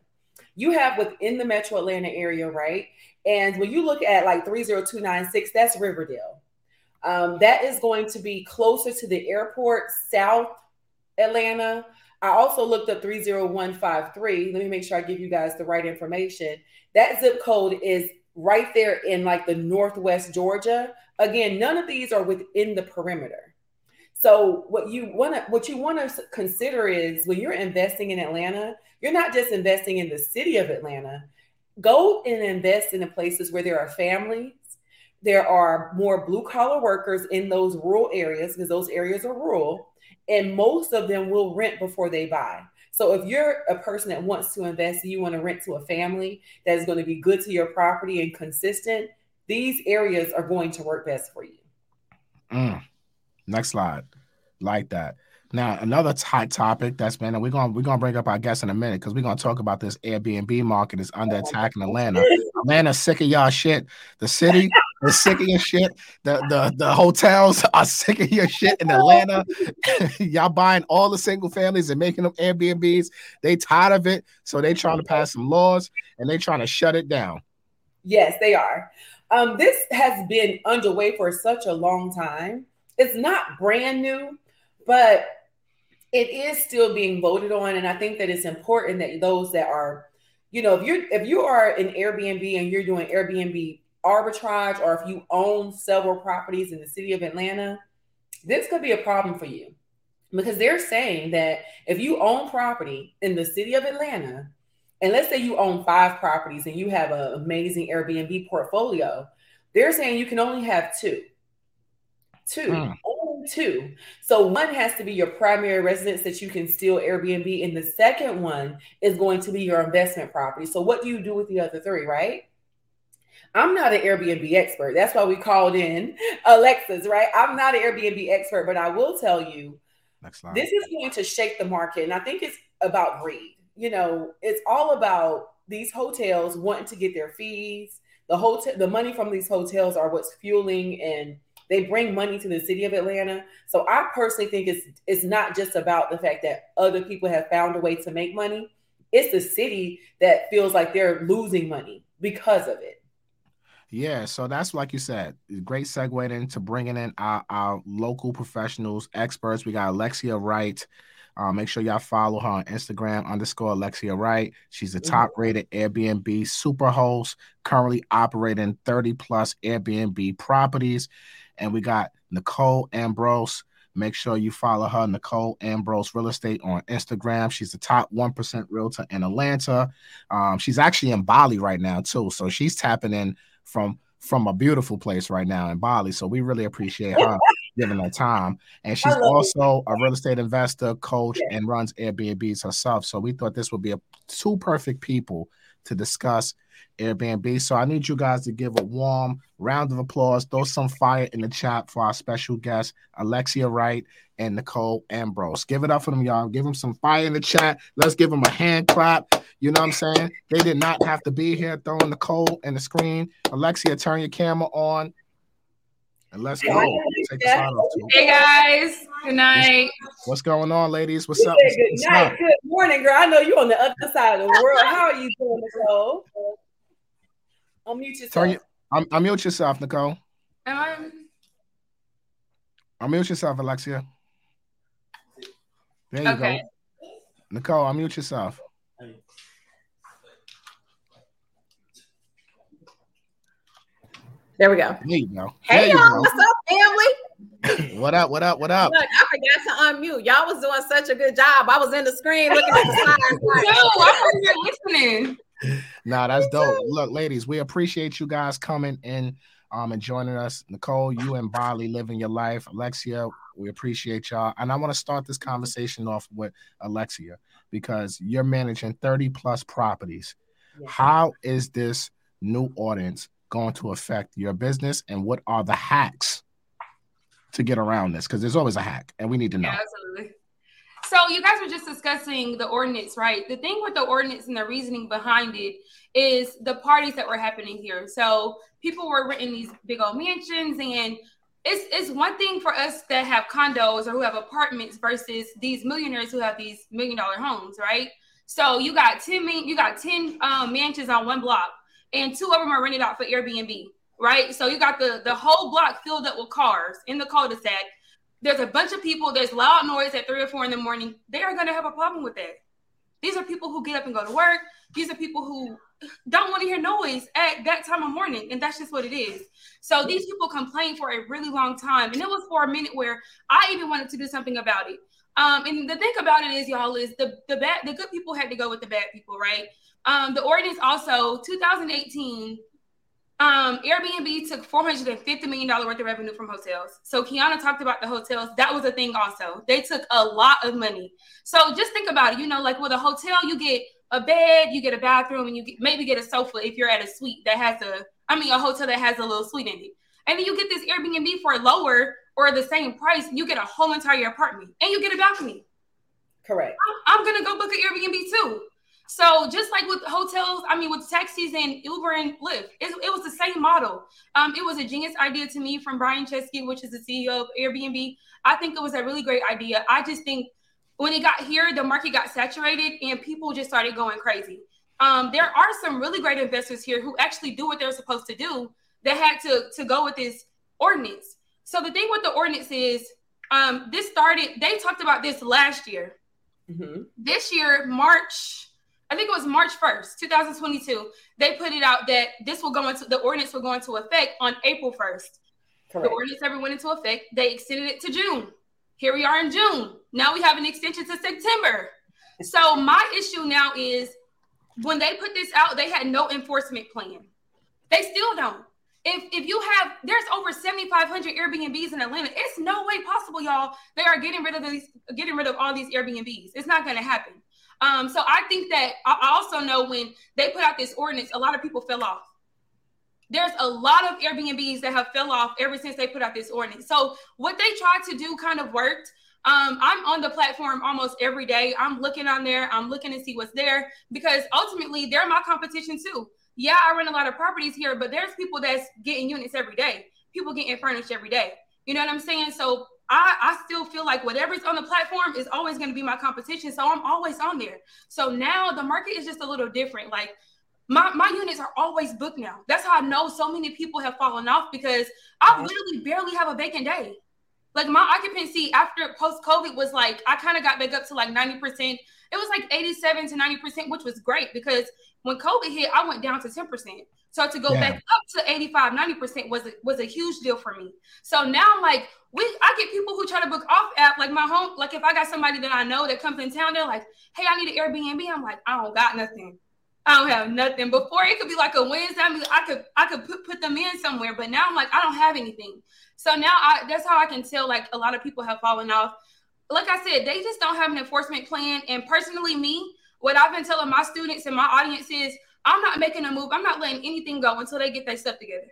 You have within the metro Atlanta area, right? And when you look at like 30296, that's Riverdale. Um, that is going to be closer to the airport, South Atlanta. I also looked up 30153. Let me make sure I give you guys the right information. That zip code is right there in like the Northwest Georgia. Again, none of these are within the perimeter. So what you want to what you want to consider is when you're investing in Atlanta, you're not just investing in the city of Atlanta. Go and invest in the places where there are families, there are more blue collar workers in those rural areas because those areas are rural, and most of them will rent before they buy. So if you're a person that wants to invest you want to rent to a family that is going to be good to your property and consistent, these areas are going to work best for you. Mm. Next slide. Like that. Now, another hot topic that's been, and we're gonna we're gonna bring up our guest in a minute because we're gonna talk about this Airbnb market is under attack in Atlanta. Atlanta's sick of y'all shit. The city is sick of your shit. The the the hotels are sick of your shit in Atlanta. y'all buying all the single families and making them Airbnbs. They tired of it, so they trying to pass some laws and they trying to shut it down. Yes, they are. Um, this has been underway for such a long time. It's not brand new, but it is still being voted on and i think that it's important that those that are you know if you're if you are an airbnb and you're doing airbnb arbitrage or if you own several properties in the city of atlanta this could be a problem for you. Because they're saying that if you own property in the city of atlanta and let's say you own five properties and you have an amazing airbnb portfolio they're saying you can only have two. Two. Mm. Two so one has to be your primary residence that you can steal airbnb. And the second one is going to be your investment property. So what do you do with the other three right? I'm not an airbnb expert. That's why we called in alexis right? I'm not an airbnb expert but i will tell you this is going to shake the market. And i think it's about greed. You know it's all about these hotels wanting to get their fees. The hotel the money from these hotels are what's fueling and they bring money to the city of atlanta so i personally think it's it's not just about the fact that other people have found a way to make money it's the city that feels like they're losing money because of it Yeah, so that's like you said, great segue into bringing in our, our local professionals, experts. We got Alexia Wright. Uh, make sure y'all follow her on Instagram underscore Alexia Wright. She's a top rated Airbnb super host, currently operating 30 plus Airbnb properties. And we got Nicole Ambrose. Make sure you follow her, Nicole Ambrose Real Estate on Instagram. She's the top 1% realtor in Atlanta. Um, she's actually in Bali right now, too. So she's tapping in from from a beautiful place right now in Bali. So we really appreciate her giving her time. And she's also a real estate investor, coach, and runs Airbnbs herself. So we thought this would be a two perfect people to discuss Airbnb. So I need you guys to give a warm round of applause, throw some fire in the chat for our special guests, Alexia Wright and Nicole Ambrose. Give it up for them, y'all. Give them some fire in the chat. Let's give them a hand clap. You know what I'm saying? They did not have to be here throwing Nicole in the screen. Alexia, turn your camera on. And let's go. Take the sign off. Hey guys, good night. What's going on, ladies? What's You up? said What's good night, up? good morning, girl. I know you're on the other side of the world. How are you doing, Nicole? Unmute yourself. Turn your, um, unmute yourself, Nicole. Am I? Unmute yourself, Alexia. There you Okay. go. Nicole, unmute yourself. There we go. There you go. Hey there y'all, go. what's up, family? What up? What up? What up? Look, I forgot to unmute. Y'all was doing such a good job. I was in the screen looking at the like- No, I was listening. Nah, that's dope. Look, ladies, we appreciate you guys coming in um, and joining us. Nicole, you and Bali living your life. Alexia, we appreciate y'all. And I want to start this conversation off with Alexia because you're managing 30 plus properties. How is this new ordinance going to affect your business and what are the hacks to get around this? Because there's always a hack and we need to know. Yeah, absolutely. So you guys were just discussing the ordinance, right? The thing with the ordinance and the reasoning behind it is the parties that were happening here. So people were renting these big old mansions and it's it's one thing for us that have condos or who have apartments versus these millionaires who have these million dollar homes, right? So you got 10 million, you got 10 um, mansions on one block, and two of them are rented out for Airbnb, right? So you got the the whole block filled up with cars in the cul-de-sac there's a bunch of people, there's loud noise at three or four in the morning. They are going to have a problem with that. These are people who get up and go to work. These are people who don't want to hear noise at that time of morning. And that's just what it is. So these people complained for a really long time. And it was for a minute where I even wanted to do something about it. Um, and the thing about it is, y'all, is the the bad the good people had to go with the bad people, right? Um, the ordinance also 2018 um, Airbnb took $450 million worth of revenue from hotels. So Kiana talked about the hotels. That was a thing also. They took a lot of money. So just think about it. You know, like with a hotel, you get a bed, you get a bathroom, and you get, maybe get a sofa if you're at a suite that has a, I mean, a hotel that has a little suite in it. And then you get this Airbnb for lower or the same price. You get a whole entire apartment and you get a balcony. Correct. I'm, I'm going to go book an Airbnb too. So just like with hotels, I mean, with taxis and Uber and Lyft, it, it was the same model. Um, it was a genius idea to me from Brian Chesky, which is the CEO of Airbnb. I think it was a really great idea. I just think when it got here, the market got saturated and people just started going crazy. Um, there are some really great investors here who actually do what they're supposed to do that had to, to go with this ordinance. So the thing with the ordinance is um, this started, they talked about this last year. Mm-hmm. This year, March, I think it was March 1st, 2022, they put it out that this will go into the ordinance will go into effect on April 1st. Correct. The ordinance never went into effect. They extended it to June. Here we are in June. Now we have an extension to September. So my issue now is when they put this out, they had no enforcement plan. They still don't. If if you have there's over 7,500 Airbnbs in Atlanta, it's no way possible, y'all. They are getting rid of these, getting rid of all these Airbnbs. It's not going to happen. Um, so I think that I also know when they put out this ordinance, a lot of people fell off. There's a lot of Airbnbs that have fell off ever since they put out this ordinance. So what they tried to do kind of worked. Um, I'm on the platform almost every day. I'm looking on there. I'm looking to see what's there because ultimately they're my competition too. Yeah, I run a lot of properties here, but there's people that's getting units every day. People getting furnished every day. You know what I'm saying? So I, I still feel like whatever's on the platform is always going to be my competition. So I'm always on there. So now the market is just a little different. Like my, my units are always booked now. That's how I know so many people have fallen off because I literally barely have a vacant day. Like my occupancy after post COVID was like, I kind of got back up to like 90%. It was like 87 to 90%, which was great because when COVID hit, I went down to 10%. So to go yeah. back up to 85, 90% was a, was a huge deal for me. So now I'm like, we I get people who try to book off app, like my home, like if I got somebody that I know that comes in town, they're like, hey, I need an Airbnb. I'm like, I don't got nothing. I don't have nothing. Before it could be like a Wednesday. I mean, I could I could put, put them in somewhere, but now I'm like, I don't have anything. So now I that's how I can tell like a lot of people have fallen off. Like I said, they just don't have an enforcement plan. And personally, me, what I've been telling my students and my audience is I'm not making a move. I'm not letting anything go until they get their stuff together.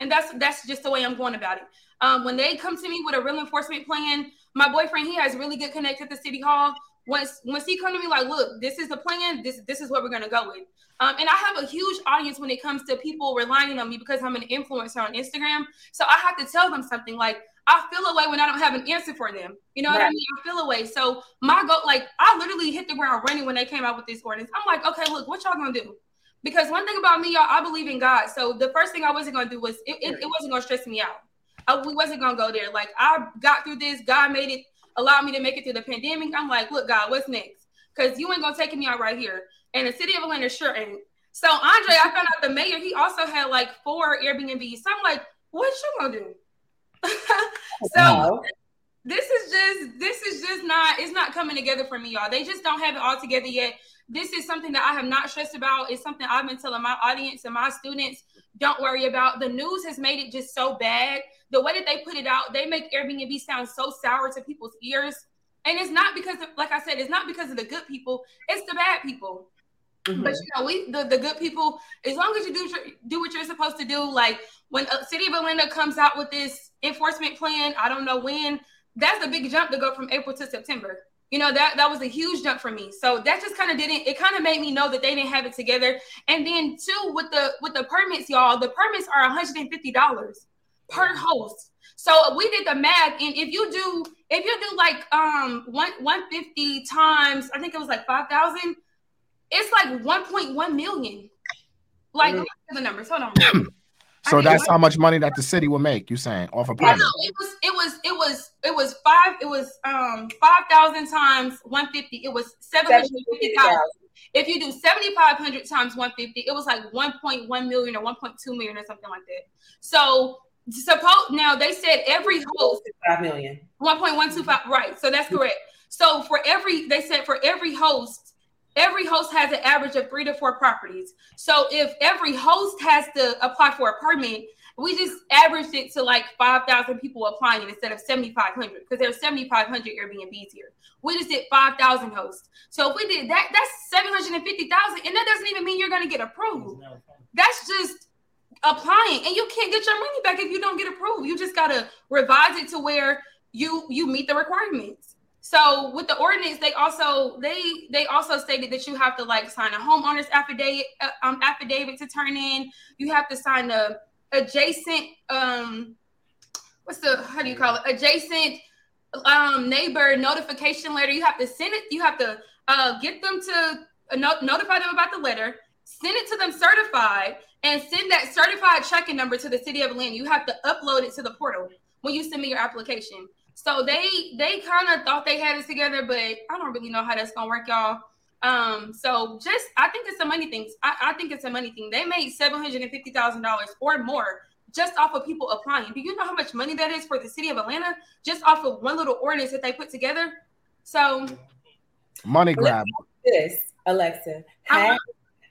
And that's that's just the way I'm going about it. Um, when they come to me with a real enforcement plan, my boyfriend he has really good connect at the city hall. Once once he come to me like, look, this is the plan. This this is what we're gonna go with. Um, and I have a huge audience when it comes to people relying on me because I'm an influencer on Instagram. So I have to tell them something like, I feel away when I don't have an answer for them. You know right. what I mean? I feel away. So my goal, like I literally hit the ground running when they came out with this ordinance. I'm like, okay, look, what y'all gonna do? Because one thing about me, y'all, I believe in God. So the first thing I wasn't gonna do was it, it, it wasn't gonna stress me out. I, we wasn't gonna go there. Like I got through this. God made it, allowed me to make it through the pandemic. I'm like, look, God, what's next? Because you ain't gonna take me out right here. And the city of Atlanta sure ain't. So Andre, I found out the mayor, he also had like four Airbnbs. So I'm like, what you gonna do? so this is just this is just not it's not coming together for me, y'all. They just don't have it all together yet. this is something that I have not stressed about. It's something I've been telling my audience and my students don't worry about. The news has made it just so bad. The way that they put it out, they make Airbnb sound so sour to people's ears. And it's not because of, like I said, it's not because of the good people, it's the bad people. Mm-hmm. But you know, we the, the good people, as long as you do do what you're supposed to do, like when a City of Atlanta comes out with this enforcement plan, I don't know when, that's a big jump to go from April to September. You know, that that was a huge jump for me. So that just kind of didn't it kind of made me know that they didn't have it together. And then two, with the with the permits, y'all, the permits are $150 per host. So we did the math, and if you do, if you do like um one one fifty times, I think it was like five thousand, it's like one point one million. Like mm. the numbers. Hold on. so that's how much money that the city will make. You saying off a of permit? No, it was it was it was it was five. It was um five thousand times one fifty. It was seven hundred fifty thousand. If you do seventy five hundred times one fifty, it was like one point one million or one point two million or something like that. So suppose now they said every host five million. One point one two five. Right. So that's correct. So for every they said for every host, every host has an average of three to four properties. So if every host has to apply for a permit, we just averaged it to like 5,000 people applying instead of 7,500 because there's 7,500 Airbnbs here. We just did 5,000 hosts. So if we did that, that's 750,000. And that doesn't even mean you're going to get approved. That's just applying and you can't get your money back if you don't get approved. You just got to revise it to where you you meet the requirements. So with the ordinance, they also they they also stated that you have to like sign a homeowner's affidavit uh, um, affidavit to turn in. You have to sign a adjacent um what's the how do you call it adjacent um neighbor notification letter. You have to send it. You have to uh, get them to uh, no- notify them about the letter. Send it to them certified and send that certified tracking number to the city of Atlanta. You have to upload it to the portal when you send me your application. So they they kind of thought they had it together, but I don't really know how that's gonna work, y'all. Um, so just I think it's a money thing. I, I think it's a money thing. They made seven hundred and fifty thousand dollars or more just off of people applying. Do you know how much money that is for the city of Atlanta just off of one little ordinance that they put together? So money grab. This Alexa.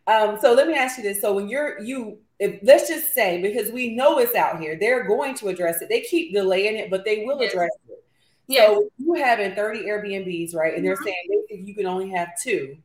Um, so let me ask you this. So when you're you if, let's just say because we know it's out here, they're going to address it. They keep delaying it, but they will yes. address it. Yes. So you having 30 Airbnbs, right? And they're mm-hmm. saying you can only have two.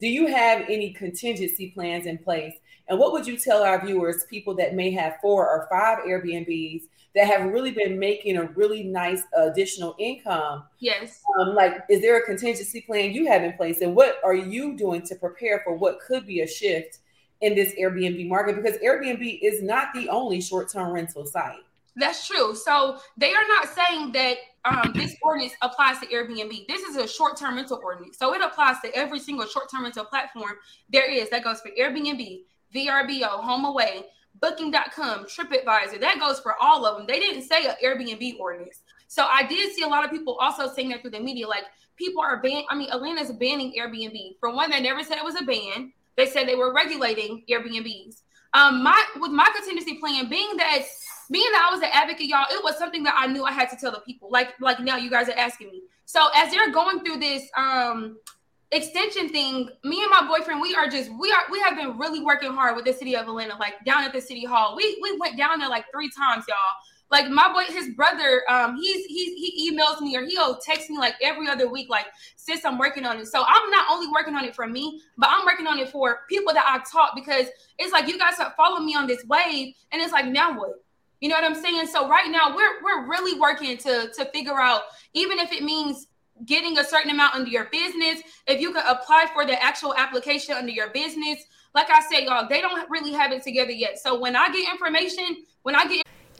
Do you have any contingency plans in place? And what would you tell our viewers, people that may have four or five Airbnbs that have really been making a really nice additional income? Yes. Um, like, is there a contingency plan you have in place? And what are you doing to prepare for what could be a shift in this Airbnb market? Because Airbnb is not the only short term rental site. That's true. So they are not saying that um, this ordinance applies to Airbnb. This is a short-term rental ordinance, so it applies to every single short-term rental platform there is. That goes for Airbnb, VRBO, HomeAway, Booking.com, TripAdvisor. That goes for all of them. They didn't say an Airbnb ordinance. So I did see a lot of people also saying that through the media, like people are banning. I mean, Atlanta's banning Airbnb. For one, they never said it was a ban. They said they were regulating Airbnbs. Um, my with my contingency plan being that being that I was an advocate, y'all, it was something that I knew I had to tell the people. Like, like now you guys are asking me. So as they're going through this um extension thing, me and my boyfriend, we are just we are we have been really working hard with the city of Atlanta, like down at the city hall. We we went down there like three times, y'all. Like my boy, his brother, um, he's he's he emails me or he'll text me like every other week, like, sis, I'm working on it. So I'm not only working on it for me, but I'm working on it for people that I taught because it's like you guys have followed me on this wave, and it's like now what? You know what I'm saying? So right now we're we're really working to to figure out, even if it means getting a certain amount under your business, if you could apply for the actual application under your business. Like I said, y'all, they don't really have it together yet. So when I get information, when I get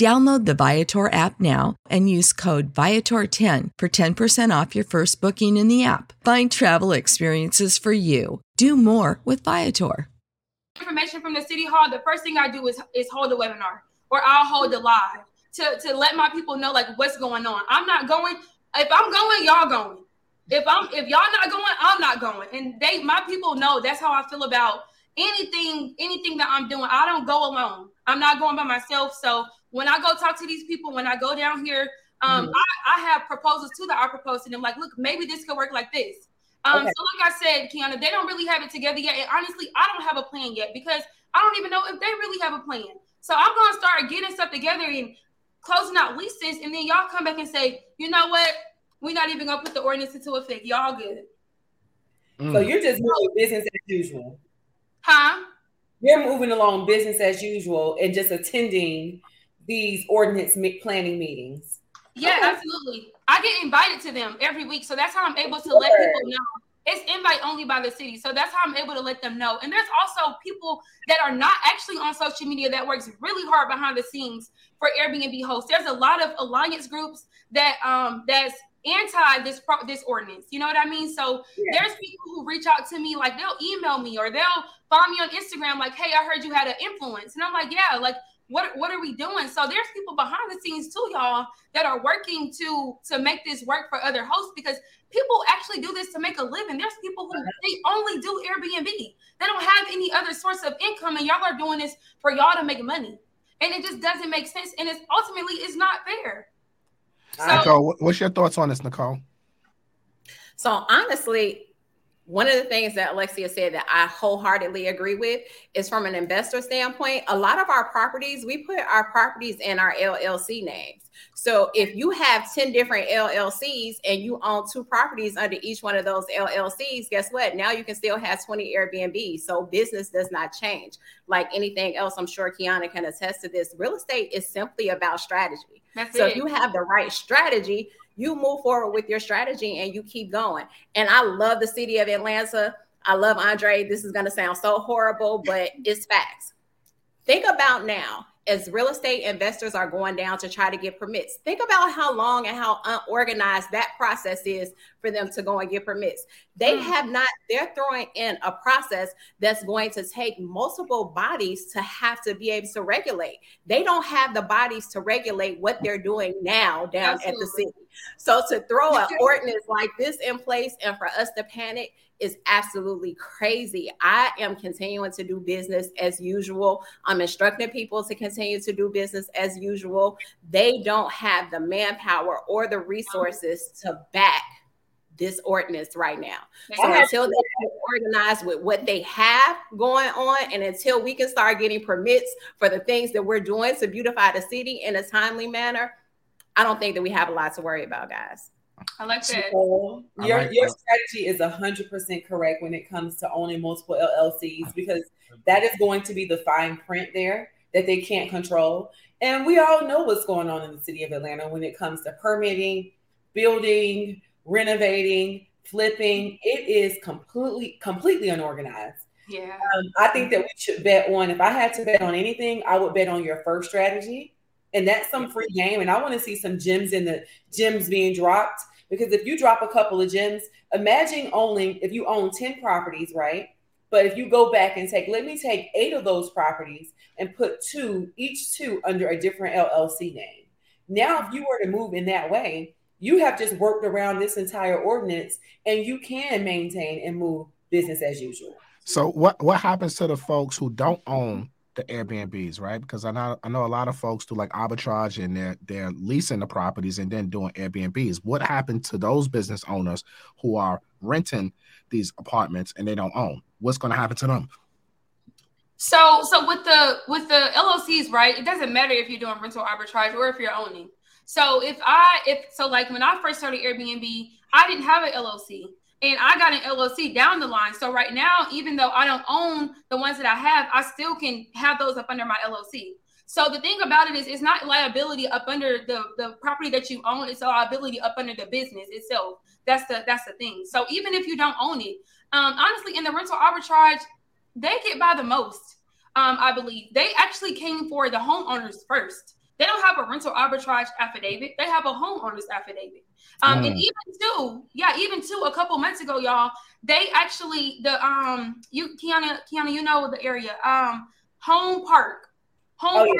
Download the Viator app now and use code Viator10 for 10% off your first booking in the app. Find travel experiences for you. Do more with Viator. Information from the city hall, the first thing I do is, is hold a webinar or I'll hold a live to, to let my people know like what's going on. I'm not going, if I'm going, y'all going. If I'm if y'all not going, I'm not going. And they my people know that's how I feel about anything, anything that I'm doing. I don't go alone. I'm not going by myself. So when I go talk to these people, when I go down here, um, mm-hmm. I, I, have proposals too that I propose to them. Like, look, maybe this could work like this. Um, okay. So, like I said, Kiana, they don't really have it together yet. And honestly, I don't have a plan yet because I don't even know if they really have a plan. So I'm going to start getting stuff together and closing out leases, and then y'all come back and say, you know what? We're not even going to put the ordinance into effect. Y'all good. Mm. So you're just moving business as usual. Huh? You're moving along business as usual and just attending these ordinance planning meetings. Yeah, okay. absolutely. I get invited to them every week, so that's how I'm able to sure. let people know. It's invite only by the city, so that's how I'm able to let them know. And there's also people that are not actually on social media that works really hard behind the scenes for Airbnb hosts. There's a lot of alliance groups that um that's anti this pro- this ordinance. You know what I mean? So yeah. there's people who reach out to me like they'll email me or they'll find me on Instagram like, "Hey, I heard you had an influence," and I'm like, "Yeah, like what what are we doing? So there's people behind the scenes too, y'all, that are working to to make this work for other hosts because people actually do this to make a living. There's people who they only do Airbnb. They don't have any other source of income, and y'all are doing this for y'all to make money. And it just doesn't make sense. And it's ultimately it's not fair. So, Nicole, what's your thoughts on this, Nicole? So honestly, one of the things that Alexia said that I wholeheartedly agree with is from an investor standpoint, a lot of our properties, we put our properties in our LLC names. So if you have 10 different LLCs and you own two properties under each one of those LLCs, guess what? Now you can still have 20 Airbnb. So business does not change. Like anything else, I'm sure Kiana can attest to this. Real estate is simply about strategy. That's so it. if you have the right strategy, you move forward with your strategy and you keep going. And I love the city of Atlanta. I love Andre. This is going to sound so horrible, but it's facts. Think about now as real estate investors are going down to try to get permits. Think about how long and how unorganized that process is for them to go and get permits. They mm. have not, they're throwing in a process that's going to take multiple bodies to have to be able to regulate. They don't have the bodies to regulate what they're doing now down Absolutely. at the city. So to throw an ordinance like this in place and for us to panic is absolutely crazy. I am continuing to do business as usual. I'm instructing people to continue to do business as usual. They don't have the manpower or the resources to back this ordinance right now. So until they organize with what they have going on, and until we can start getting permits for the things that we're doing to beautify the city in a timely manner, I don't think that we have a lot to worry about, guys. I like that. So your like your that. strategy is hundred percent correct when it comes to owning multiple LLCs because that is going to be the fine print there that they can't control. And we all know what's going on in the city of Atlanta when it comes to permitting, building, renovating, flipping. It is completely completely unorganized. Yeah. Um, I think that we should bet on. If I had to bet on anything, I would bet on your first strategy, and that's some free game. And I want to see some gems in the gems being dropped because if you drop a couple of gems, imagine owning if you own ten properties, right? But if you go back and take, let me take eight of those properties and put two, each two under a different LLC name. Now, if you were to move in that way, you have just worked around this entire ordinance and you can maintain and move business as usual. So what what happens to the folks who don't own the Airbnbs, right? Because I know I know a lot of folks do like arbitrage and they're they're leasing the properties and then doing Airbnbs. What happened to those business owners who are renting these apartments and they don't own? What's going to happen to them? So so with the with the LLCs, right? It doesn't matter if you're doing rental arbitrage or if you're owning. So if I if so like when I first started Airbnb, I didn't have an LLC and I got an LLC down the line. So right now, even though I don't own the ones that I have, I still can have those up under my LLC. So the thing about it is, it's not liability up under the the property that you own; it's a liability up under the business itself. That's the that's the thing. So even if you don't own it, um, honestly, in the rental arbitrage, they get by the most. Um, I believe they actually came for the homeowners first. They don't have a rental arbitrage affidavit; they have a homeowners affidavit. Um, mm. And even too, yeah, even too, a couple months ago, y'all, they actually the um, you Kiana, Kiana, you know the area, um, Home Park, Home oh, Park.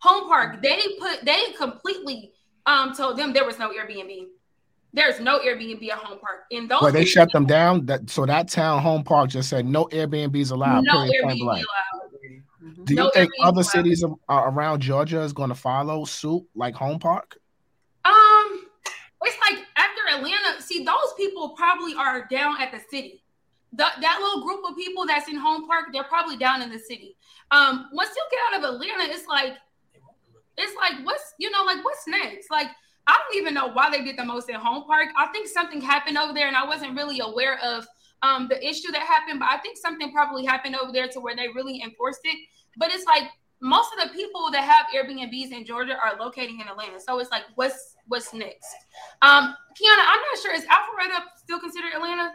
Home Park. They put they completely um told them there was no Airbnb. There's no Airbnb at Home Park. In those, well, they shut them down. That so that town Home Park just said no Airbnbs allowed. No Airbnb allowed. Do you no think Airbnb other allowed. cities around Georgia is going to follow suit like Home Park? Um, it's like after Atlanta. See, those people probably are down at the city. The, that little group of people that's in Home Park, they're probably down in the city. Um, once you get out of Atlanta, it's like, it's like what's you know like what's next? Like I don't even know why they did the most in Home Park. I think something happened over there, and I wasn't really aware of um, the issue that happened. But I think something probably happened over there to where they really enforced it. But it's like most of the people that have Airbnbs in Georgia are locating in Atlanta. So it's like, what's what's next? Um, Kiana, I'm not sure. Is Alpharetta still considered Atlanta?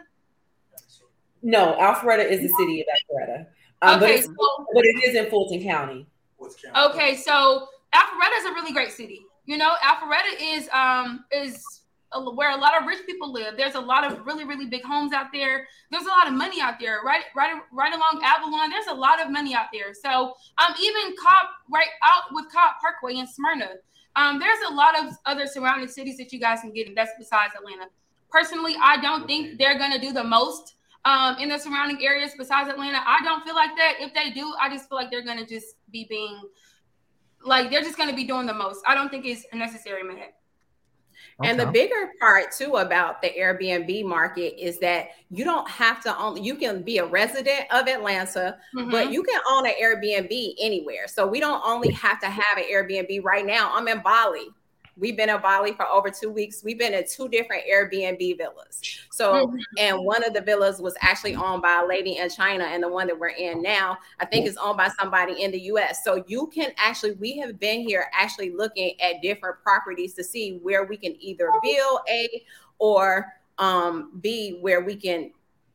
No, Alpharetta is the city of Alpharetta. Um, okay, but, so, but it is in Fulton County. Okay, so Alpharetta is a really great city. You know, Alpharetta is um is where a lot of rich people live. There's a lot of really really big homes out there. There's a lot of money out there. Right right right along Avalon, there's a lot of money out there. So um even Cobb right out with Cobb Parkway in Smyrna. Um, there's a lot of other surrounding cities that you guys can get in. That's besides Atlanta. Personally, I don't think they're gonna do the most um, in the surrounding areas besides Atlanta. I don't feel like that. If they do, I just feel like they're gonna just be being like they're just going to be doing the most. I don't think it's necessary, man. Okay. And the bigger part too about the Airbnb market is that you don't have to own, you can be a resident of Atlanta, mm-hmm. but you can own an Airbnb anywhere. So we don't only have to have an Airbnb right now. I'm in Bali. We've been in Bali for over two weeks. We've been in two different Airbnb villas. So, mm-hmm. and one of the villas was actually owned by a lady in China, and the one that we're in now, I think, is owned by somebody in the US. So, you can actually, we have been here actually looking at different properties to see where we can either build A or um, B, where we can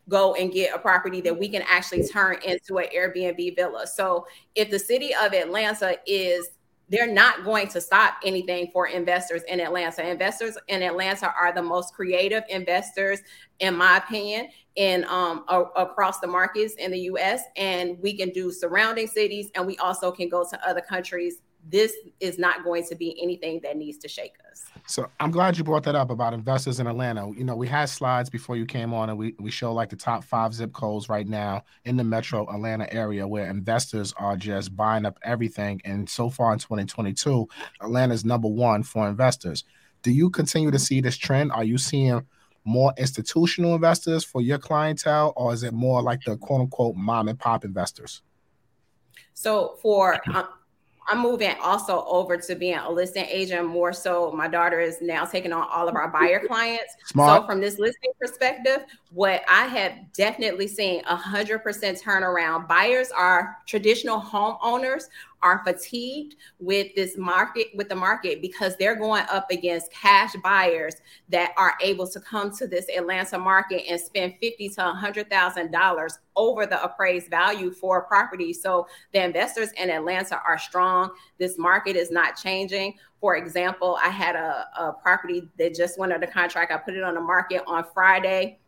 go and get a property that we can actually turn into an Airbnb villa. So, if the city of Atlanta is they're not going to stop anything for investors in Atlanta. Investors in Atlanta are the most creative investors, in my opinion, in um, a, across the markets in the U.S. And we can do surrounding cities, and we also can go to other countries. This is not going to be anything that needs to shake us. So I'm glad you brought that up about investors in Atlanta. You know, we had slides before you came on, and we, we show like the top five zip codes right now in the metro Atlanta area where investors are just buying up everything. And so far in 2022, Atlanta's number one for investors. Do you continue to see this trend? Are you seeing more institutional investors for your clientele, or is it more like the quote unquote mom and pop investors? So for um, I'm moving also over to being a listing agent more so. My daughter is now taking on all of our buyer clients. Smart. So from this listing perspective, what I have definitely seen a hundred percent turnaround. Buyers are traditional homeowners are fatigued with this market, with the market, because they're going up against cash buyers that are able to come to this Atlanta market and spend fifty to hundred thousand dollars over the appraised value for a property. So the investors in Atlanta are strong. This market is not changing. For example, I had a, a property that just went under contract. I put it on the market on Friday.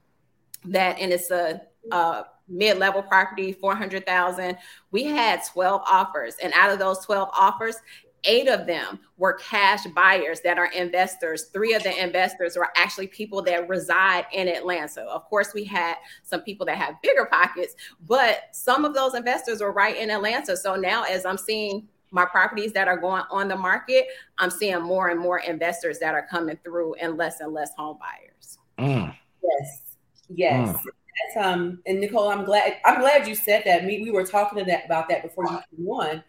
That and it's a, a mid-level property, 400,000. We had 12 offers and out of those 12 offers, eight of them were cash buyers that are investors. Three of the investors were actually people that reside in Atlanta. Of course, we had some people that have bigger pockets, but some of those investors were right in Atlanta. So now, as I'm seeing my properties that are going on the market, I'm seeing more and more investors that are coming through and less and less home buyers. Mm. Yes. Yes. Mm. That's, um, and Nicole, I'm glad I'm glad you said that. Me, we were talking to that about that before you came on.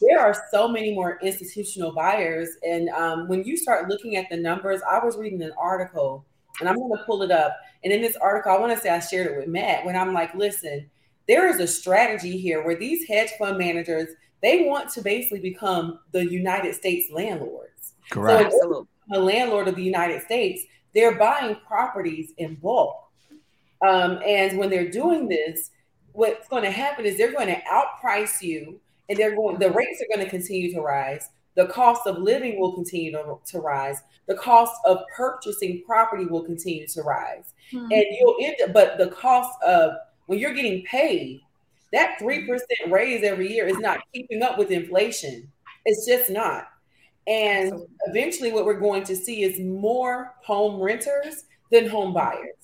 There are so many more institutional buyers, and um, when you start looking at the numbers, I was reading an article, and I'm going to pull it up. And in this article, I want to say I shared it with Matt when I'm like, listen, there is a strategy here where these hedge fund managers they want to basically become the United States landlords. Correct. So a landlord of the United States, they're buying properties in bulk. Um, and when they're doing this, what's going to happen is they're going to outprice you and they're going the rates are going to continue to rise. The cost of living will continue to, to rise. The cost of purchasing property will continue to rise. Mm-hmm. and you'll end up but the cost of when you're getting paid that 3% raise every year is not keeping up with inflation. It's just not. And eventually what we're going to see is more home renters than home buyers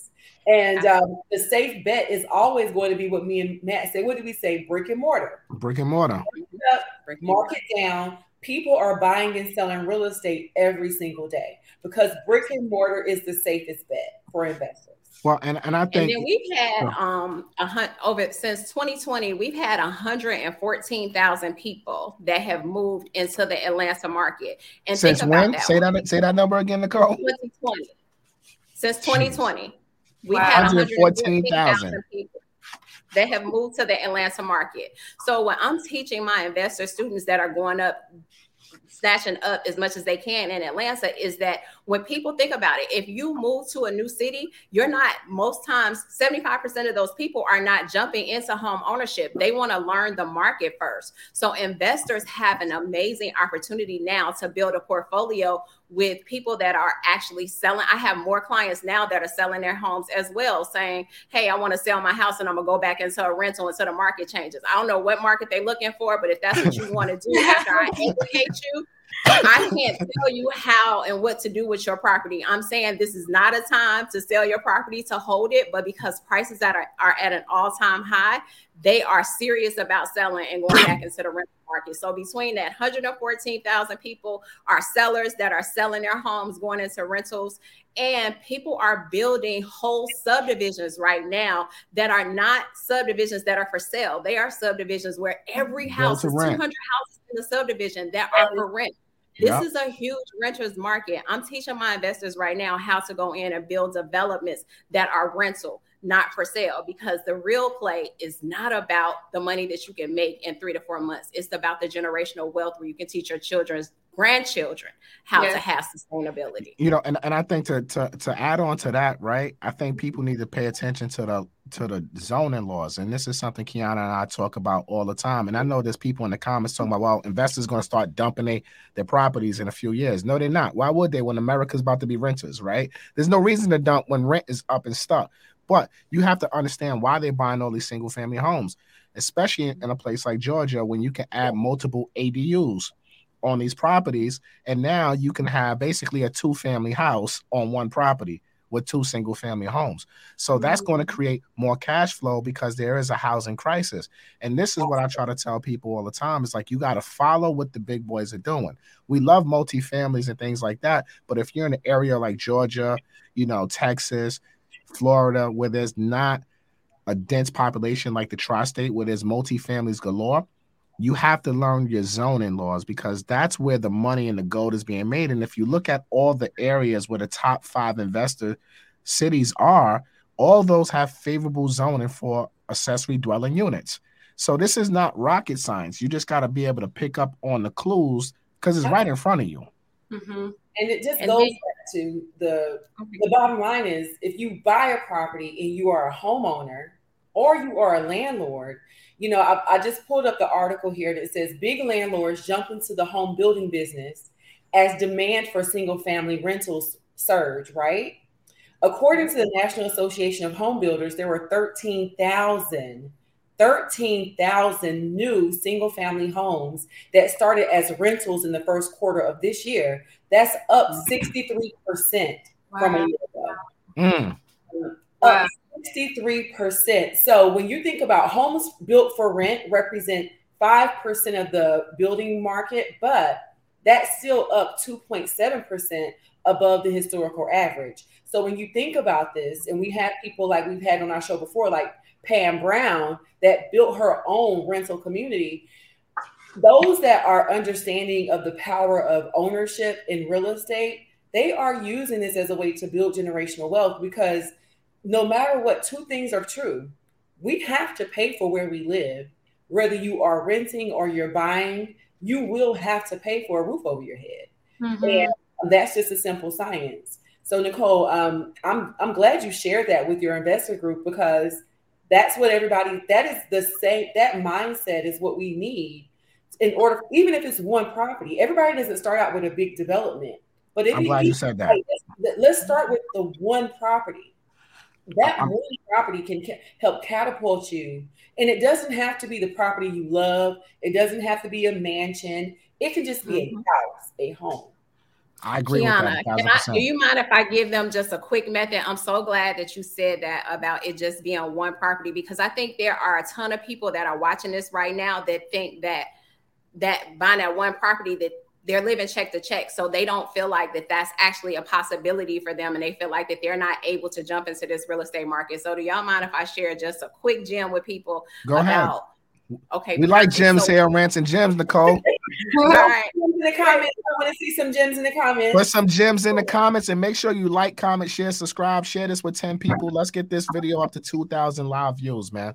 and um, the safe bet is always going to be what me and Matt say. What do we say? Brick and mortar. Brick and mortar. Up, market down. People are buying and selling real estate every single day because brick and mortar is the safest bet for investors. Well, and, and I think and we've had um a hunt over since 2020, we've had 114,000 people that have moved into the Atlanta market. And since when? That say that say that number again, Nicole. 2020. Since 2020. We wow. had 114,000 people that have moved to the Atlanta market. So when I'm teaching my investor students that are going up snatching up as much as they can in Atlanta is that when people think about it, if you move to a new city, you're not most times 75% of those people are not jumping into home ownership. They want to learn the market first. So investors have an amazing opportunity now to build a portfolio with people that are actually selling. I have more clients now that are selling their homes as well, saying, Hey, I want to sell my house and I'm gonna go back into a rental until the market changes. I don't know what market they're looking for, but if that's what you want to do after I educate you, I can't tell you how and what to do with your property. I'm saying this is not a time to sell your property to hold it, but because prices that are, are at an all-time high, they are serious about selling and going back into the rental market. So between that 114,000 people are sellers that are selling their homes, going into rentals, and people are building whole subdivisions right now that are not subdivisions that are for sale. They are subdivisions where every house is 200 houses in the subdivision that are for rent. This yep. is a huge renters market. I'm teaching my investors right now how to go in and build developments that are rental not for sale because the real play is not about the money that you can make in three to four months. It's about the generational wealth where you can teach your children's grandchildren how yes. to have sustainability. You know, and, and I think to, to to add on to that, right? I think people need to pay attention to the to the zoning laws. And this is something Kiana and I talk about all the time. And I know there's people in the comments talking about, well, investors going to start dumping they, their properties in a few years. No, they're not. Why would they when America's about to be renters, right? There's no reason to dump when rent is up and stuck. But you have to understand why they're buying all these single family homes, especially in a place like Georgia when you can add multiple ADUs on these properties. And now you can have basically a two family house on one property with two single family homes. So that's going to mm-hmm. create more cash flow because there is a housing crisis. And this is what I try to tell people all the time. It's like you got to follow what the big boys are doing. We love multifamilies and things like that. But if you're in an area like Georgia, you know, Texas, Florida, where there's not a dense population like the tri-state, where there's multifamilies galore, you have to learn your zoning laws because that's where the money and the gold is being made. And if you look at all the areas where the top five investor cities are, all those have favorable zoning for accessory dwelling units. So this is not rocket science. You just got to be able to pick up on the clues because it's right in front of you. Mm-hmm. And it just And goes then- back to the the bottom line is if you buy a property and you are a homeowner or you are a landlord, you know, I, I just pulled up the article here that says big landlords jump into the home building business as demand for single family rentals surge, right? According to the National Association of Home Builders, there were 13,000 13,000 new single family homes that started as rentals in the first quarter of this year. That's up 63% from a year ago. Mm. Up 63%. So when you think about homes built for rent represent 5% of the building market, but that's still up 2.7% above the historical average. So when you think about this, and we have people like we've had on our show before, like Pam Brown, that built her own rental community. Those that are understanding of the power of ownership in real estate, they are using this as a way to build generational wealth because no matter what, two things are true. We have to pay for where we live. Whether you are renting or you're buying, you will have to pay for a roof over your head. Mhm. And that's just a simple science. So Nicole, um, I'm I'm glad you shared that with your investor group because that's what everybody that is the same that mindset is what we need in order even if it's one property. Everybody doesn't start out with a big development, but if I'm glad you said that. Let's, let's start with the one property. That one property can ca- help catapult you, and it doesn't have to be the property you love. It doesn't have to be a mansion. It can just be a mm-hmm. house, a home. I agree Kiana, with that. can I, do you mind if I give them just a quick method? I'm so glad that you said that about it just being one property because I think there are a ton of people that are watching this right now that think that that buying that one property that they're living check to check, so they don't feel like that that's actually a possibility for them, and they feel like that they're not able to jump into this real estate market. So, do y'all mind if I share just a quick gem with people Go ahead. About? Okay, We like gems So- here Rants and Gems, Nicole. All right. In the comments. I want to see some gems in the comments. Put some gems in the comments and make sure you like, comment, share, subscribe, share this with 10 people. Let's get this video up to 2,000 live views, man.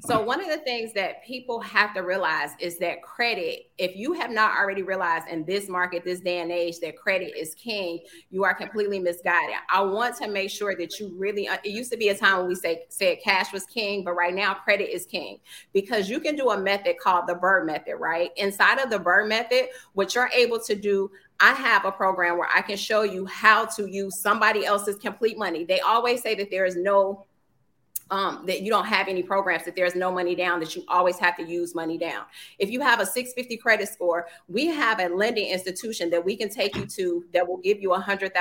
So one of the things that people have to realize is that credit, if you have not already realized in this market, this day and age, that credit is king, you are completely misguided. I want to make sure that you really uh, it used to be a time when we say said cash was king, but right now credit is king because you can do a method called the BRRRR method, right? Inside of the BRRRR method, what you're able to do I have a program where I can show you how to use somebody else's complete money. They always say that there is no um, that you don't have any programs, that there's no money down, that you always have to use money down. If you have a 650 credit score, we have a lending institution that we can take you to that will give you a $100,000.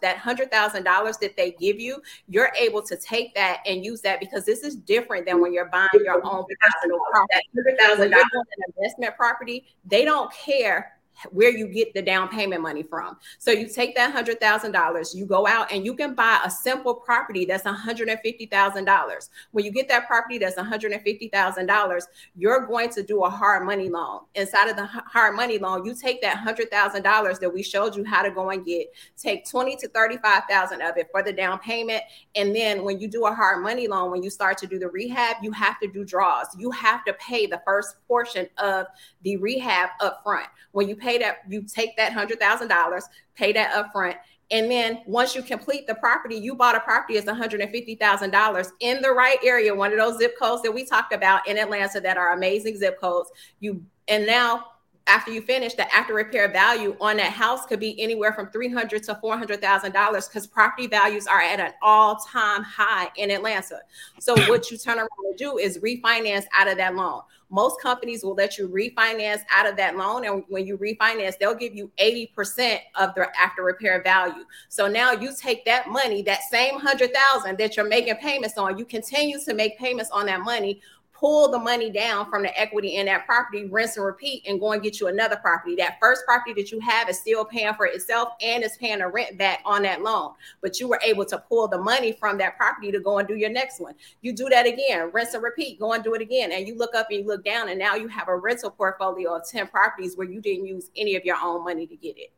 That $100,000 that they give you, you're able to take that and use that because this is different than when you're buying your own personal property. When you're investment property, they don't care where you get the down payment money from. So you take that hundred thousand dollars, you go out and you can buy a simple property that's hundred and fifty thousand dollars. When you get that property that's hundred and fifty thousand dollars, you're going to do a hard money loan. Inside of the hard money loan, you take that hundred thousand dollars that we showed you how to go and get, take twenty to thirty-five thousand of it for the down payment, and then when you do a hard money loan, when you start to do the rehab, you have to do draws. You have to pay the first portion of the rehab up front. When you pay that, you take that hundred thousand dollars, pay that up front. And then once you complete the property, you bought a property that's $150,000 in the right area, one of those zip codes that we talked about in Atlanta that are amazing zip codes. You and now after you finish, the after repair value on that house could be anywhere from three hundred to four hundred thousand dollars because property values are at an all-time high in Atlanta. So what you turn around and do is refinance out of that loan. Most companies will let you refinance out of that loan, and when you refinance, they'll give you eighty percent of the after repair value. So now you take that money, that same hundred thousand that you're making payments on, you continue to make payments on that money pull the money down from the equity in that property, rinse and repeat, and go and get you another property. That first property that you have is still paying for itself and it's paying a rent back on that loan. But you were able to pull the money from that property to go and do your next one. You do that again, rinse and repeat, go and do it again. And you look up and you look down, and now you have a rental portfolio of 10 properties where you didn't use any of your own money to get it.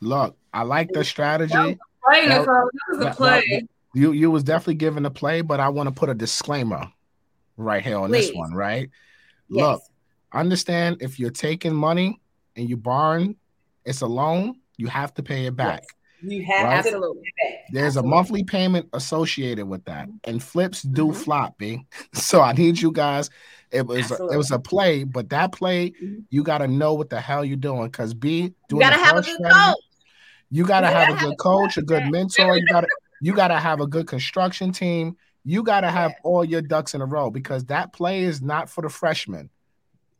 Look, I like the strategy. Play, That- Nicole. That was a play. that- you you was definitely given a play, but I want to put a disclaimer, right here on Please. this one, right? Yes. Look, understand if you're taking money and you borrowing, it's a loan, you have to pay it back. You have Right. to Absolutely. There's a monthly payment associated with that, and flips do flop, B. So I need you guys. It was a, it was a play, but that play you got to know what the hell you're doing because B. You gotta have a good coach. You got to You have gotta a have good a coach, a good mentor. You got to you got to have a good construction team. You got to have all your ducks in a row because that play is not for the freshmen.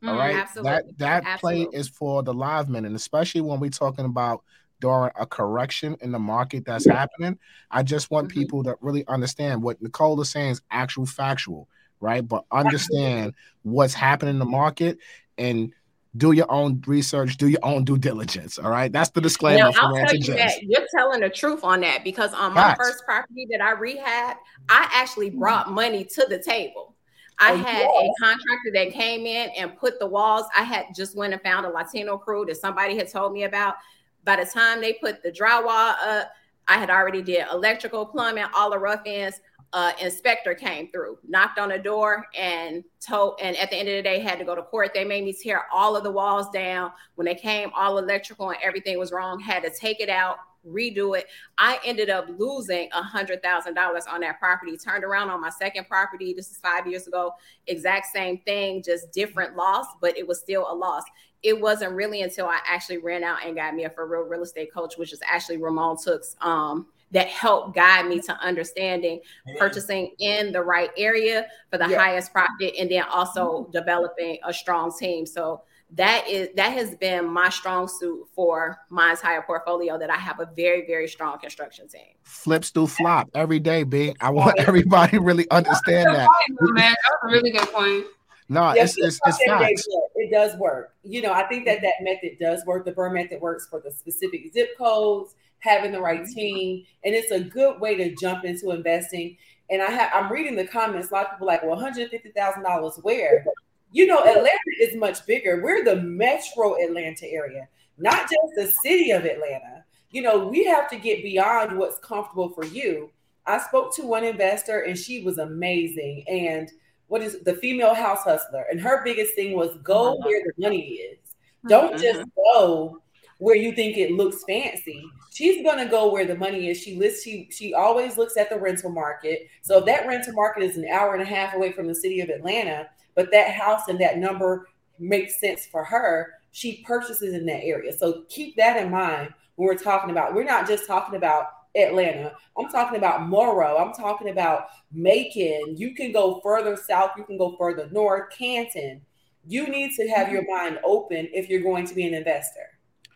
All Mm, right, absolutely. that that Absolutely. play is for the live men, and especially when we're talking about during a correction in the market that's happening. I just want Mm-hmm. people to really understand what Nicole is saying is actual factual, right? But understand what's happening in the market and do your own research, do your own due diligence. All right, that's the disclaimer Now, I'll tell you that you're telling the truth on that because on my Facts. first property that I rehabbed, I actually mm. brought money to the table. I Oh, had a contractor that came in and put the walls. I had just went and found a Latino crew that somebody had told me about. By the time they put the drywall up, I had already did electrical, plumbing, all the rough ends. Uh, inspector came through, knocked on the door, and told. And at the end of the day, had to go to court. They made me tear all of the walls down. When they came, all electrical and everything was wrong. Had to take it out, redo it. I ended up losing a hundred thousand dollars on that property. Turned around on my second property. This is five years ago. Exact same thing, just different loss, but it was still a loss. It wasn't really until I actually ran out and got me a for real real estate coach, which is actually Ramon Tooks, um, that help guide me to understanding purchasing in the right area for the Yeah. highest profit, and then also mm-hmm. developing a strong team. So that is that has been my strong suit for my entire portfolio. That I have a very very strong construction team. Flips do flop every day, B. I want everybody really understand that. Man, that was a really good point. No, Yeah, it's it's, it's every day, facts. It does work. You know, I think that that method does work. The BRRRR method works for the specific zip codes, having the right mm-hmm. team, and it's a good way to jump into investing. And I have I'm reading the comments. A lot of people are like, well, one hundred fifty thousand dollars where? You know, Atlanta is much bigger. We're the metro Atlanta area, not just the city of Atlanta. You know, we have to get beyond what's comfortable for you. I spoke to one investor and she was amazing. And what is the female house hustler? And her biggest thing was go where the money is. Mm-hmm. Don't just go where you think it looks fancy. She's gonna go where the money is. She lists. She she always looks at the rental market. So if that rental market is an hour and a half away from the city of Atlanta, but that house and that number makes sense for her, she purchases in that area. So keep that in mind when we're talking about. We're not just talking about Atlanta. I'm talking about Morrow. I'm talking about Macon. You can go further south. You can go further north. Canton. You need to have your mind open if you're going to be an investor.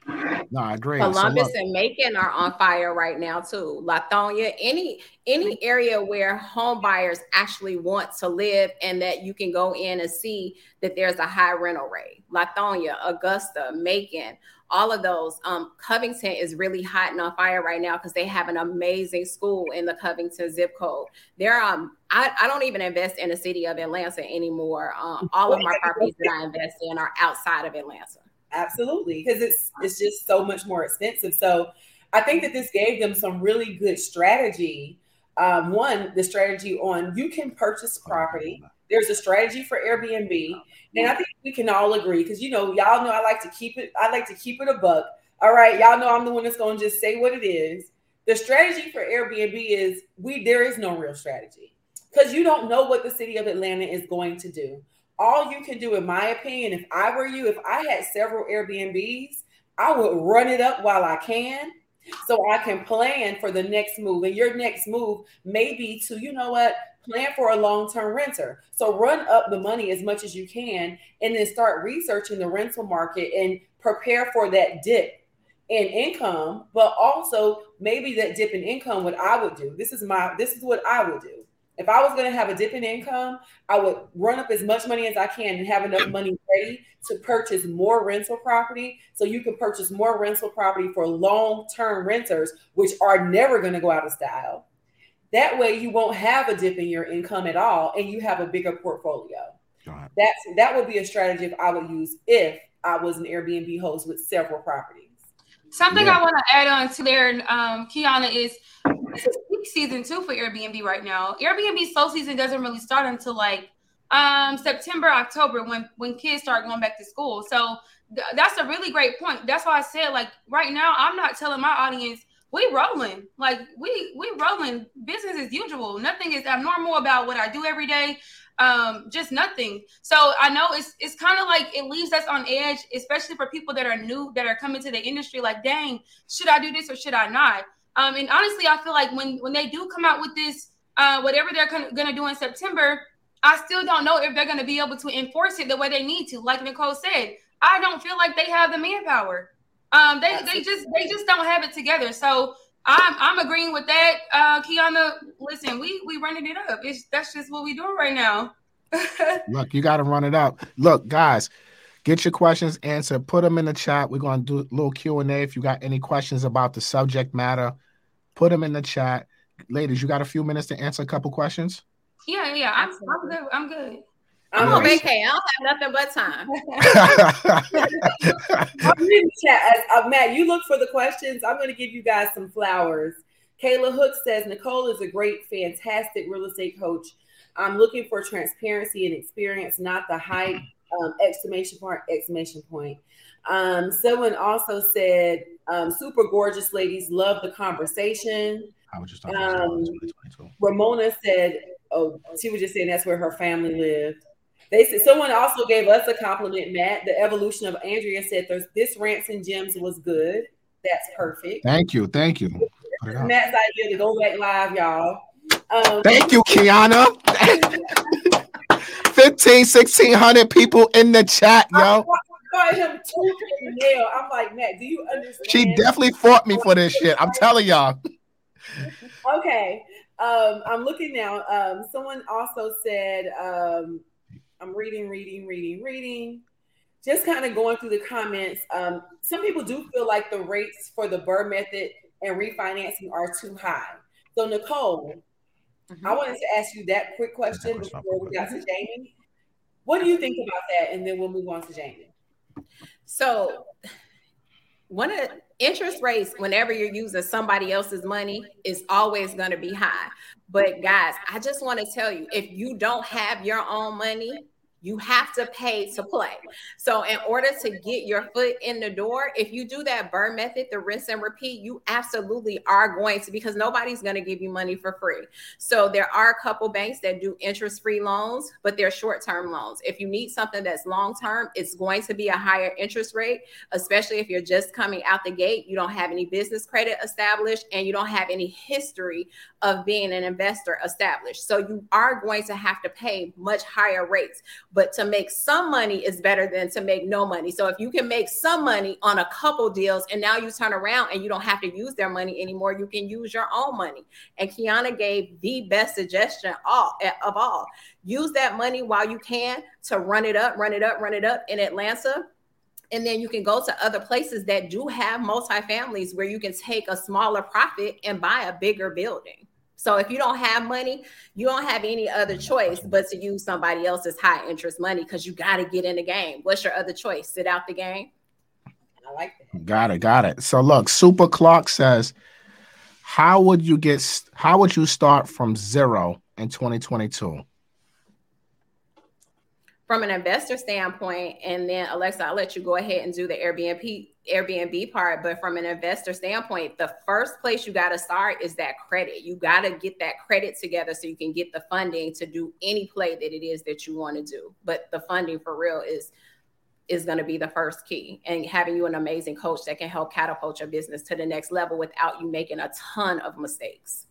No, I agree. Columbus look, and Macon are on fire right now too. Lithonia, any any area where home buyers actually want to live and that you can go in and see that there's a high rental rate. Lithonia, Augusta, Macon, all of those. Um, Covington is really hot and on fire right now because they have an amazing school in the Covington zip code. There, um, I, I don't even invest in the city of Atlanta anymore. Um, all of my properties that I invest in are outside of Atlanta. Absolutely, because it's it's just so much more expensive. So I think that this gave them some really good strategy. Um, one, the strategy on you can purchase property. There's a strategy for Airbnb, and I think we can all agree because you know y'all know I like to keep it. I like to keep it a buck. All right, y'all know I'm the one that's going to just say what it is. The strategy for Airbnb is we there is no real strategy because you don't know what the city of Atlanta is going to do all you can do, in my opinion, if I were you, if I had several Airbnbs, I would run it up while I can so I can plan for the next move. And your next move may be to, you know what, plan for a long term renter. So run up the money as much as you can and then start researching the rental market and prepare for that dip in income, but also maybe that dip in income, what I would do. This is my, this is what I would do. If I was going to have a dip in income, I would run up as much money as I can and have enough money ready to purchase more rental property. So you can purchase more rental property for long term renters, which are never going to go out of style. That way, you won't have a dip in your income at all, and you have a bigger portfolio. That's that would be a strategy if I would use if I was an Airbnb host with several properties. Something Yeah. I want to add on to there, um, Kiana, is it's peak season too for Airbnb right now. Airbnb slow season doesn't really start until like um, September, October when when kids start going back to school. So th- that's a really great point. That's why I said like right now I'm not telling my audience we rolling like we we rolling business as usual. Nothing is abnormal about what I do every day. Um, just nothing. So I know it's it's kind of like it leaves us on edge, especially for people that are new that are coming to the industry. Like, dang, should I do this or should I not? Um, and honestly, I feel like when when they do come out with this, uh, whatever they're going to do in September, I still don't know if they're going to be able to enforce it the way they need to. Like Nicole said, I don't feel like they have the manpower. Um, they they just they just don't have it together. So I'm I'm agreeing with that. Uh, Kiana, listen, we we running it up. It's that's just what we doing right now. Look, you got to run it up. Look, guys, get your questions answered. Put them in the chat. We're going to do a little Q and A. If you got any questions about the subject matter, put them in the chat. Ladies, you got a few minutes to answer a couple questions. Yeah, yeah, I'm, I'm good. I'm good. I'm on vacay. I don't have nothing but time. I'm in chat. Uh, Matt, you look for the questions. I'm going to give you guys some flowers. Kayla Hook says Nicole is a great, fantastic real estate coach. I'm looking for transparency and experience, not the hype. Um, exclamation point! Exclamation point! Um, someone also said, um, "Super gorgeous ladies, love the conversation." I was just talking um, Ramona said, "Oh, she was just saying that's where her family lived." They said someone also gave us a compliment, Matt. The evolution of Andrea said this rants and gems was good. That's perfect. Thank you, thank you. Matt's idea to go back live, y'all. Um, thank you, Kiana. 15, 1600 people in the chat, yo. Him nail. I'm like, Matt, do you understand? She definitely fought me for this shit. I'm telling y'all. okay. Um, I'm looking now. Um, someone also said, um, I'm reading, reading, reading, reading. Just kind of going through the comments. Um, some people do feel like the rates for the BRRRR method and refinancing are too high. So, Nicole, mm-hmm. I wanted to ask you that quick question before we got to Jamie. What do you think about that? And then we'll move on to Jamie. So, one of interest rates, whenever you're using somebody else's money, is always going to be high. But guys, I just want to tell you if you don't have your own money, you have to pay to play. So, in order to get your foot in the door, if you do that BRRRR method, the rinse and repeat, you absolutely are going to because nobody's going to give you money for free. So, there are a couple banks that do interest free loans, but they're short term loans. If you need something that's long term, it's going to be a higher interest rate, especially if you're just coming out the gate. You don't have any business credit established and you don't have any history of being an investor established. So, you are going to have to pay much higher rates but to make some money is better than to make no money. So if you can make some money on a couple deals and now you turn around and you don't have to use their money anymore, you can use your own money. And Kiana gave the best suggestion all, of all. Use that money while you can to run it up, run it up, run it up in Atlanta and then you can go to other places that do have multifamilies where you can take a smaller profit and buy a bigger building. So if you don't have money, you don't have any other choice but to use somebody else's high interest money because you got to get in the game. What's your other choice? Sit out the game. I like that. Got it, got it. So look, Super Clock says, how would you get? How would you start from zero in 2022? From an investor standpoint, and then Alexa, I'll let you go ahead and do the Airbnb Airbnb part, but from an investor standpoint, the first place you got to start is that credit. You got to get that credit together so you can get the funding to do any play that it is that you want to do. But the funding for real is is going to be the first key and having you an amazing coach that can help catapult your business to the next level without you making a ton of mistakes.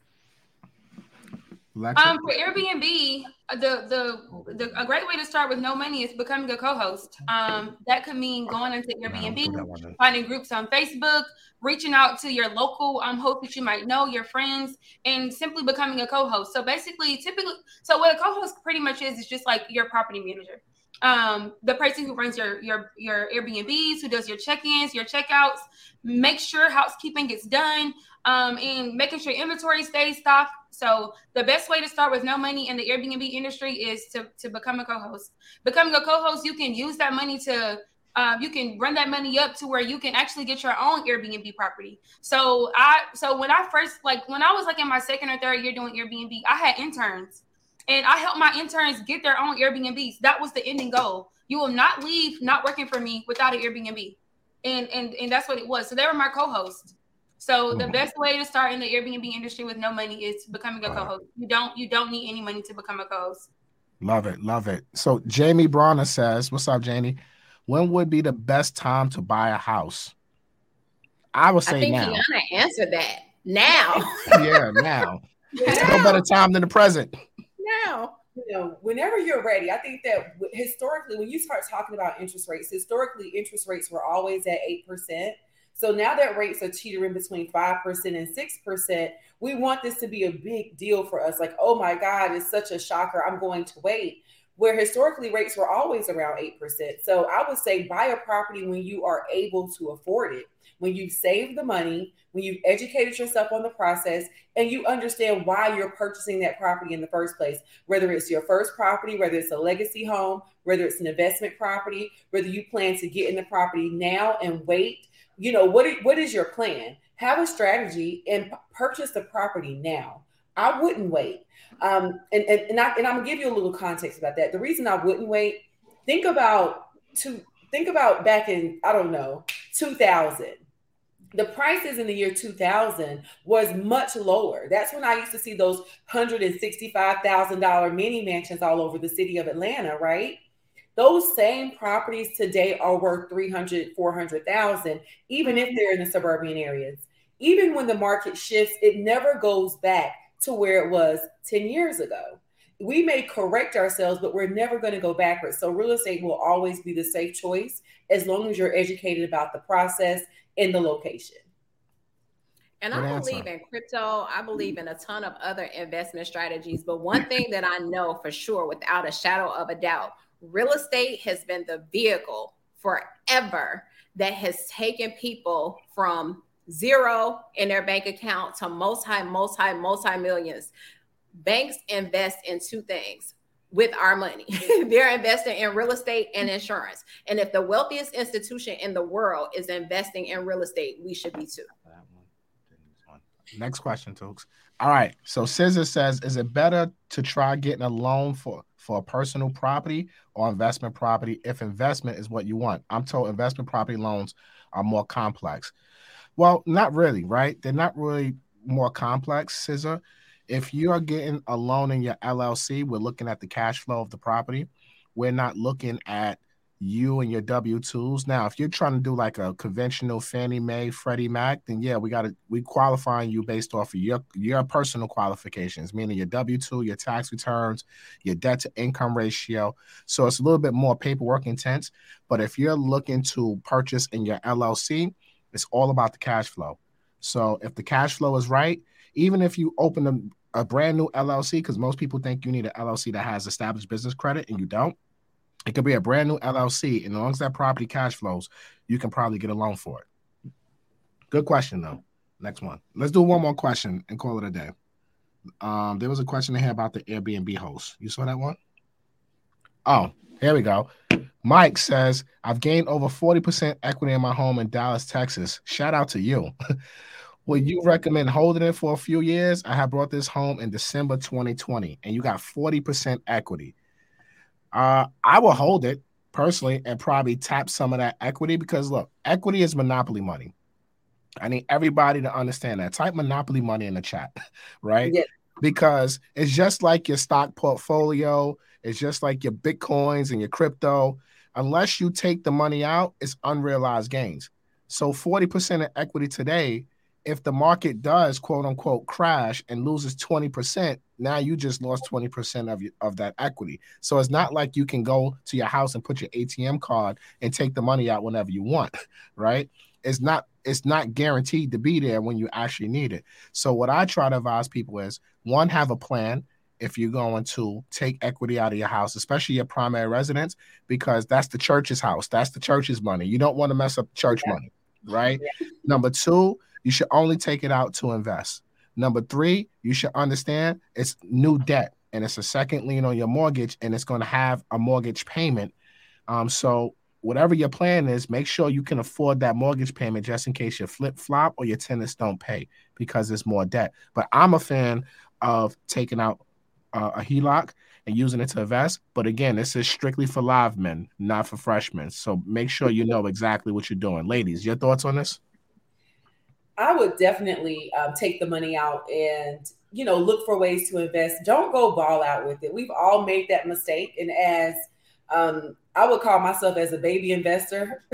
Um, for Airbnb, uh, the, the the a great way to start with no money is becoming a co-host. Um, that could mean going into Airbnb, finding groups on Facebook, reaching out to your local um host that you might know, your friends, and simply becoming a co-host. So basically, typically, so what a co-host pretty much is is just like your property manager. Um, the person who runs your your your Airbnbs, who does your check-ins, your checkouts, make sure housekeeping gets done, um, and making sure inventory stays stocked so the best way to start with no money in the Airbnb industry is to, to become a co-host. Becoming a co-host, you can use that money to um, you can run that money up to where you can actually get your own Airbnb property. So I so when I first like when I was like in my second or third year doing Airbnb, I had interns. And I helped my interns get their own Airbnbs. That was the ending goal. You will not leave not working for me without an Airbnb. And and and that's what it was. So they were my co-host. So the best way to start in the Airbnb industry with no money is becoming a co-host. You don't you don't need any money to become a co-host. Love it, love it. So Jamie Bronner says, "What's up, Jamie? When would be the best time to buy a house?" I would say I think now. Kiana answered that now. yeah, now. now. No better time than the present. Now. You know, whenever you're ready, I think that historically, when you start talking about interest rates, historically, interest rates were always at 8%. So now that rates are teetering between 5% and 6%, we want this to be a big deal for us. Like, oh my God, it's such a shocker. I'm going to wait. Where historically rates were always around 8%. So I would say buy a property when you are able to afford it, when you've saved the money, when you've educated yourself on the process, and you understand why you're purchasing that property in the first place. Whether it's your first property, whether it's a legacy home, whether it's an investment property, whether you plan to get in the property now and wait you know what what is your plan? Have a strategy and purchase the property now. I wouldn't wait. Um, and, and, and, I, and i'm gonna give you a little context about that. The reason i wouldn't wait think about to think about back in i don't know 2000 the prices in the year 2000 was much lower. That's when I used to see those $165,000 mini mansions all over the city of Atlanta, right? Those same properties today are worth 300 400,000 even if they're in the suburban areas. Even when the market shifts it never goes back to where it was 10 years ago. We may correct ourselves but we're never going to go backwards. So real estate will always be the safe choice as long as you're educated about the process and the location. And I believe in crypto. I believe in a ton of other investment strategies. But one thing that I know for sure, without a shadow of a doubt, real estate has been the vehicle forever that has taken people from zero in their bank account to multi, multi, multi millions. Banks invest in two things with our money. They're investing in real estate and insurance. And if the wealthiest institution in the world is investing in real estate, we should be too. Next question, folks. All right. So Scissor says, is it better to try getting a loan for for a personal property or investment property if investment is what you want. I'm told investment property loans are more complex. Well, not really, right? They're not really more complex, Scissor. If you are getting a loan in your LLC, we're looking at the cash flow of the property. We're not looking at you and your W twos. Now, if you're trying to do like a conventional Fannie Mae, Freddie Mac, then yeah, we got to we qualifying you based off of your your personal qualifications, meaning your W two, your tax returns, your debt to income ratio. So it's a little bit more paperwork intense. But if you're looking to purchase in your LLC, it's all about the cash flow. So if the cash flow is right, even if you open a, a brand new LLC, because most people think you need an LLC that has established business credit, and you don't it could be a brand new LLC, and as long as that property cash flows, you can probably get a loan for it. Good question though. Next one. Let's do one more question and call it a day. Um, there was a question here about the Airbnb host. You saw that one? Oh, here we go. Mike says, I've gained over 40% equity in my home in Dallas, Texas. Shout out to you. Would you recommend holding it for a few years? I have brought this home in December 2020 and you got 40% equity. Uh, I will hold it personally and probably tap some of that equity because look, equity is monopoly money. I need everybody to understand that. Type monopoly money in the chat, right? Yeah. Because it's just like your stock portfolio, it's just like your bitcoins and your crypto. Unless you take the money out, it's unrealized gains. So 40% of equity today if the market does quote unquote crash and loses 20%, now you just lost 20% of your, of that equity. So it's not like you can go to your house and put your ATM card and take the money out whenever you want, right? It's not it's not guaranteed to be there when you actually need it. So what I try to advise people is one have a plan if you're going to take equity out of your house, especially your primary residence because that's the church's house. That's the church's money. You don't want to mess up church yeah. money, right? Yeah. Number 2, you should only take it out to invest. Number three, you should understand it's new debt and it's a second lien on your mortgage and it's going to have a mortgage payment. Um, so whatever your plan is, make sure you can afford that mortgage payment just in case you flip flop or your tenants don't pay because there's more debt. But I'm a fan of taking out uh, a HELOC and using it to invest. But again, this is strictly for live men, not for freshmen. So make sure you know exactly what you're doing. Ladies, your thoughts on this? I would definitely um, take the money out and you know look for ways to invest. Don't go ball out with it. We've all made that mistake, and as um, I would call myself as a baby investor.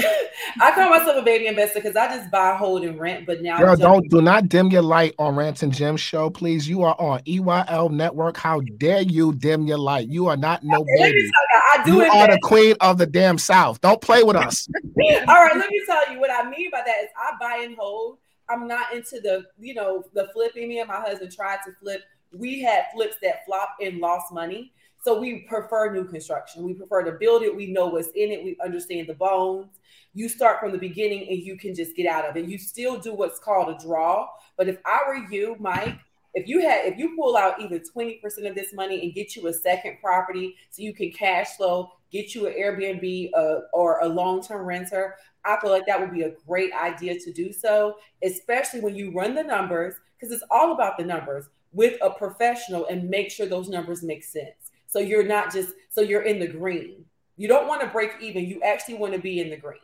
I call myself a baby investor because I just buy, hold, and rent. But now, Girl, don't do not dim your light on Rants and Gems show, please. You are on EYL Network. How dare you dim your light? You are not no baby. You, I do you are the queen of the damn South. Don't play with us. All right, let me tell you what I mean by that is I buy and hold. I'm not into the you know the flipping. Me and my husband tried to flip. We had flips that flopped and lost money. So we prefer new construction. We prefer to build it. We know what's in it. We understand the bones. You start from the beginning and you can just get out of it. You still do what's called a draw. But if I were you, Mike, if you had if you pull out even 20% of this money and get you a second property so you can cash flow, get you an Airbnb uh, or a long-term renter, I feel like that would be a great idea to do so, especially when you run the numbers because it's all about the numbers with a professional and make sure those numbers make sense. So you're not just so you're in the green. You don't want to break even. You actually want to be in the green.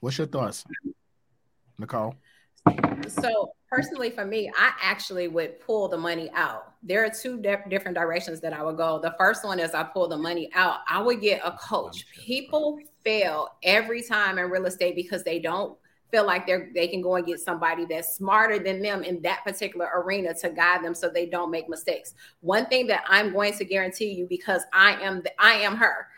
What's your thoughts, Nicole? So personally, for me, I actually would pull the money out. There are two de- different directions that I would go. The first one is I pull the money out. I would get a coach. People fail every time in real estate because they don't feel like they're they can go and get somebody that's smarter than them in that particular arena to guide them so they don't make mistakes. One thing that I'm going to guarantee you because I am the, I am her.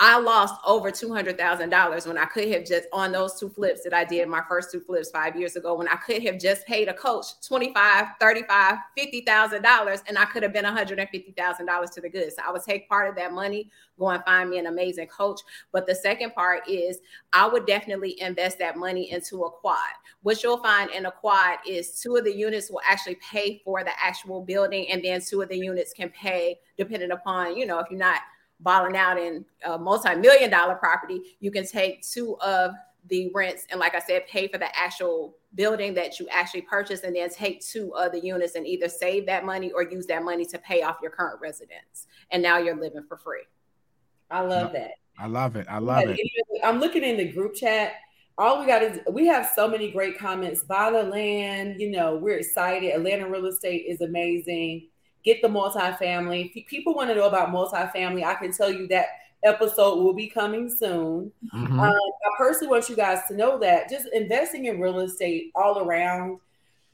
I lost over $200,000 when I could have just on those two flips that I did my first two flips 5 years ago when I could have just paid a coach 25, 35, $50,000 and I could have been $150,000 to the good. So I would take part of that money, go and find me an amazing coach. But the second part is I would definitely invest that money into a quad. What you'll find in a quad is two of the units will actually pay for the actual building and then two of the units can pay depending upon, you know, if you're not balling out in a multi-million dollar property, you can take two of the rents and like I said, pay for the actual building that you actually purchased and then take two other units and either save that money or use that money to pay off your current residence. And now you're living for free. I love that. I love it. I love it. I'm looking in the group chat. All we got is we have so many great comments. Buy the land, you know, we're excited. Atlanta real estate is amazing get the multifamily. If people want to know about multifamily, I can tell you that episode will be coming soon. Mm-hmm. Um, I personally want you guys to know that just investing in real estate all around,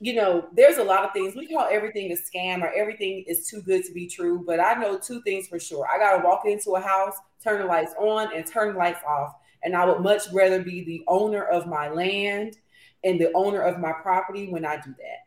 you know, there's a lot of things. We call everything a scam or everything is too good to be true. But I know two things for sure. I got to walk into a house, turn the lights on, and turn the lights off. And I would much rather be the owner of my land and the owner of my property when I do that.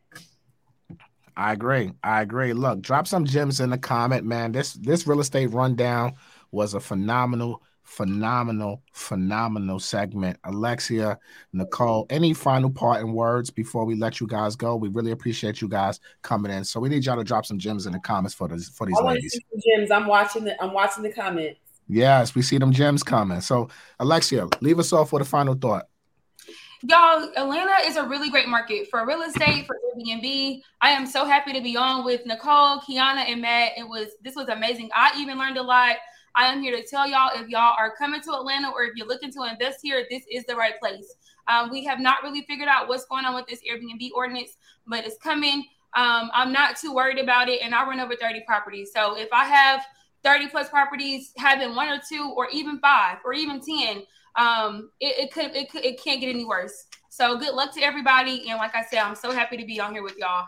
I agree. I agree. Look, drop some gems in the comment, man. This this real estate rundown was a phenomenal, phenomenal, phenomenal segment. Alexia, Nicole, any final parting words before we let you guys go? We really appreciate you guys coming in. So we need y'all to drop some gems in the comments for these for these I ladies. gems. I'm watching the I'm watching the comments. Yes, we see them gems coming. So Alexia, leave us off with a final thought. Y'all, Atlanta is a really great market for real estate, for Airbnb. I am so happy to be on with Nicole, Kiana, and Matt. It was this was amazing. I even learned a lot. I am here to tell y'all if y'all are coming to Atlanta or if you're looking to invest here, this is the right place. Um, we have not really figured out what's going on with this Airbnb ordinance, but it's coming. Um, I'm not too worried about it, and I run over 30 properties. So if I have 30 plus properties, having one or two, or even five, or even 10, um, it, it could it could it can't get any worse. So good luck to everybody. And like I said, I'm so happy to be on here with y'all.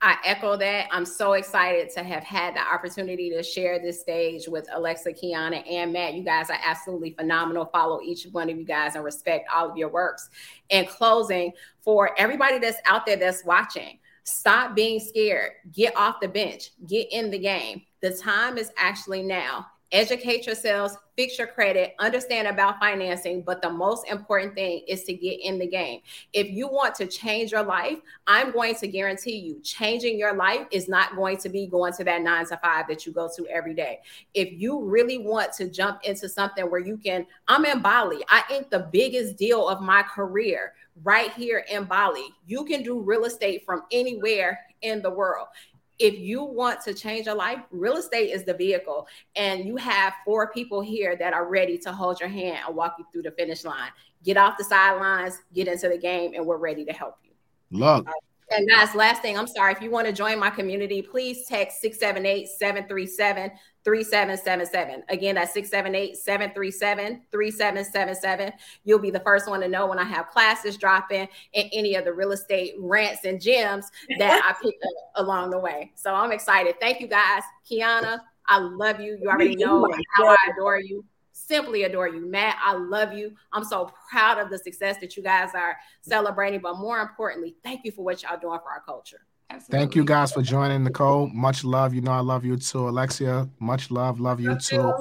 I echo that. I'm so excited to have had the opportunity to share this stage with Alexa, Kiana, and Matt. You guys are absolutely phenomenal. Follow each one of you guys and respect all of your works. In closing, for everybody that's out there that's watching, stop being scared. Get off the bench. Get in the game. The time is actually now educate yourselves, fix your credit, understand about financing. But the most important thing is to get in the game. If you want to change your life, I'm going to guarantee you changing your life is not going to be going to that nine to five that you go to every day. If you really want to jump into something where you can, I'm in Bali, I think the biggest deal of my career right here in Bali. You can do real estate from anywhere in the world if you want to change your life, real estate is the vehicle. And you have four people here that are ready to hold your hand and walk you through the finish line. Get off the sidelines, get into the game, and we're ready to help you. Look. And guys, last thing, I'm sorry. If you want to join my community, please text 678 737 3777. Again, that's 678 737 3777. You'll be the first one to know when I have classes dropping and any of the real estate rants and gems that I pick up along the way. So I'm excited. Thank you guys. Kiana, I love you. You already know how I adore you simply adore you. Matt, I love you. I'm so proud of the success that you guys are celebrating, but more importantly, thank you for what y'all doing for our culture. Absolutely. Thank you guys for joining, Nicole. Much love. You know I love you too, Alexia. Much love. Love you too.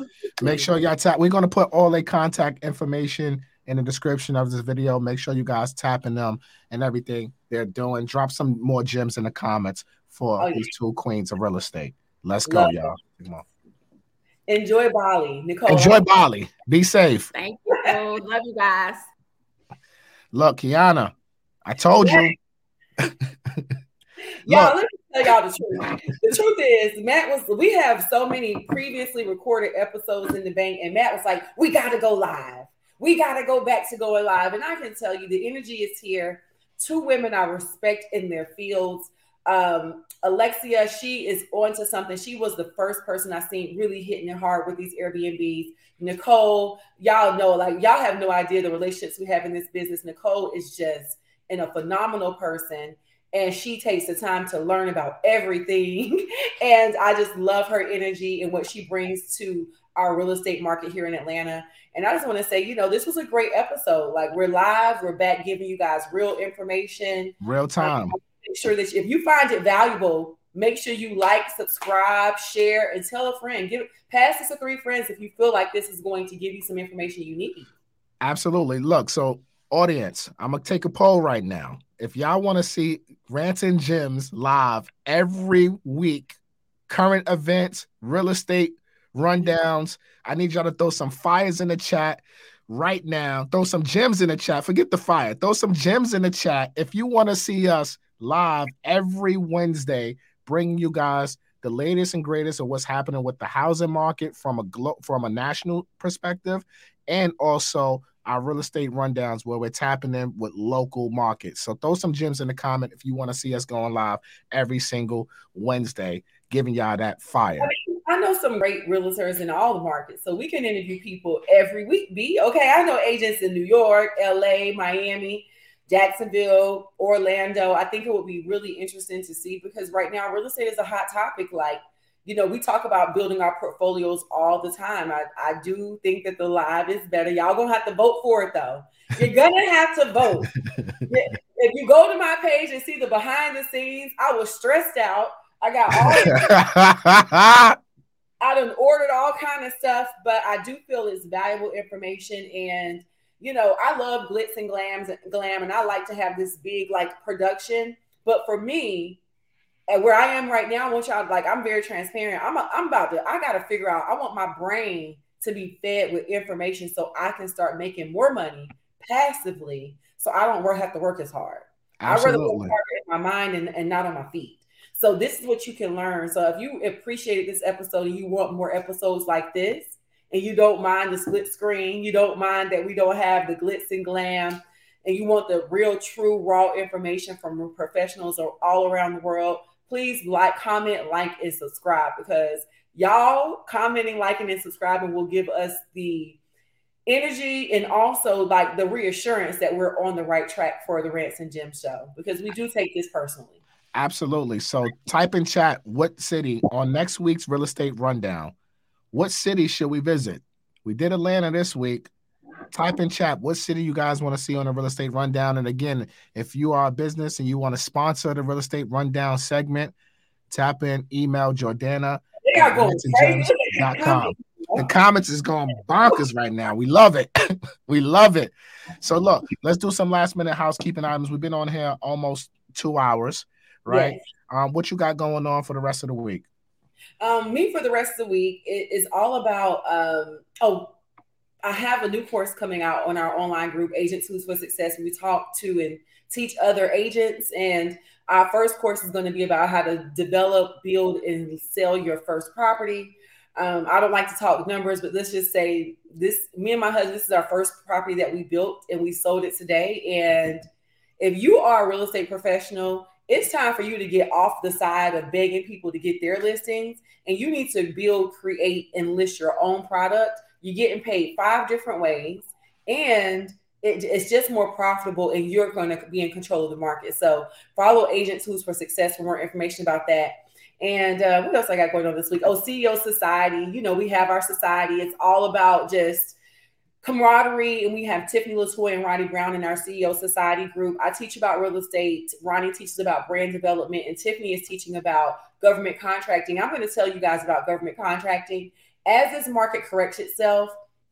Make sure y'all tap. We're gonna put all the contact information in the description of this video. Make sure you guys tapping them and everything they're doing. Drop some more gems in the comments for oh, yeah. these two queens of real estate. Let's go, love y'all. Come on. Enjoy Bali, Nicole. Enjoy Bali. Be safe. Thank you. Love you guys. Look, Kiana, I told you. y'all, let me tell y'all the truth. The truth is, Matt was. We have so many previously recorded episodes in the bank, and Matt was like, "We got to go live. We got to go back to going live." And I can tell you, the energy is here. Two women I respect in their fields. Um, Alexia, she is onto something. She was the first person I seen really hitting it hard with these Airbnbs. Nicole, y'all know, like y'all have no idea the relationships we have in this business. Nicole is just in a phenomenal person and she takes the time to learn about everything. and I just love her energy and what she brings to our real estate market here in Atlanta. And I just want to say, you know, this was a great episode. Like we're live, we're back giving you guys real information, real time. Um, make sure that if you find it valuable, make sure you like, subscribe, share, and tell a friend. Give pass this to three friends if you feel like this is going to give you some information you need. Absolutely. Look, so audience, I'm gonna take a poll right now. If y'all want to see Rants and Gems live every week, current events, real estate rundowns, I need y'all to throw some fires in the chat right now. Throw some gems in the chat. Forget the fire. Throw some gems in the chat if you want to see us live every Wednesday, bringing you guys the latest and greatest of what's happening with the housing market from a glo- from a national perspective, and also our real estate rundowns where we're tapping in with local markets. So throw some gems in the comment if you want to see us going live every single Wednesday, giving y'all that fire. I, know some great realtors in all the markets, so we can interview people every week. Be okay. I know agents in New York, LA, Miami. Jacksonville, Orlando. I think it would be really interesting to see because right now real estate is a hot topic. Like, you know, we talk about building our portfolios all the time. I, I do think that the live is better. Y'all gonna have to vote for it though. You're gonna have to vote. if you go to my page and see the behind the scenes, I was stressed out. I got all I done ordered all kind of stuff, but I do feel it's valuable information and you know, I love glitz and glams and glam, and I like to have this big like production. But for me, where I am right now, I want y'all like I'm very transparent. I'm a, I'm about to I got to figure out. I want my brain to be fed with information so I can start making more money passively, so I don't work have to work as hard. I rather work hard in my mind and, and not on my feet. So this is what you can learn. So if you appreciated this episode and you want more episodes like this, and you don't mind the split screen, you don't mind that we don't have the glitz and glam, and you want the real, true, raw information from professionals all around the world, please like, comment, like, and subscribe because y'all commenting, liking, and subscribing will give us the energy and also like the reassurance that we're on the right track for the Rants and Gems show because we do take this personally. Absolutely. So type in chat what city on next week's real estate rundown what city should we visit? We did Atlanta this week. Type in chat what city you guys want to see on a real estate rundown. And again, if you are a business and you want to sponsor the real estate rundown segment, tap in email Jordana. The comments is going bonkers right now. We love it. we love it. So look, let's do some last minute housekeeping items. We've been on here almost two hours, right? Yes. Um, what you got going on for the rest of the week? Um, me for the rest of the week it is all about. Um, oh, I have a new course coming out on our online group, Agent Tools for Success. We talk to and teach other agents, and Our first course is going to be about how to develop, build, and sell your first property. Um, I don't like to talk numbers, but let's just say this: me and my husband, this is our first property that we built, and we sold it today. And if you are a real estate professional, it's time for you to get off the side of begging people to get their listings, and you need to build, create, and list your own product. You're getting paid five different ways, and it, it's just more profitable and you're going to be in control of the market. So follow Agent Tools for Success for more information about that. And uh, what else I got going on this week? Oh, CEO Society. You know, we have our society. It's all about just camaraderie. And we have Tiffany Latoy and Ronnie Brown in our CEO Society group. I teach about real estate. Ronnie teaches about brand development. And Tiffany is teaching about government contracting. I'm going to tell you guys about government contracting. As this market corrects itself,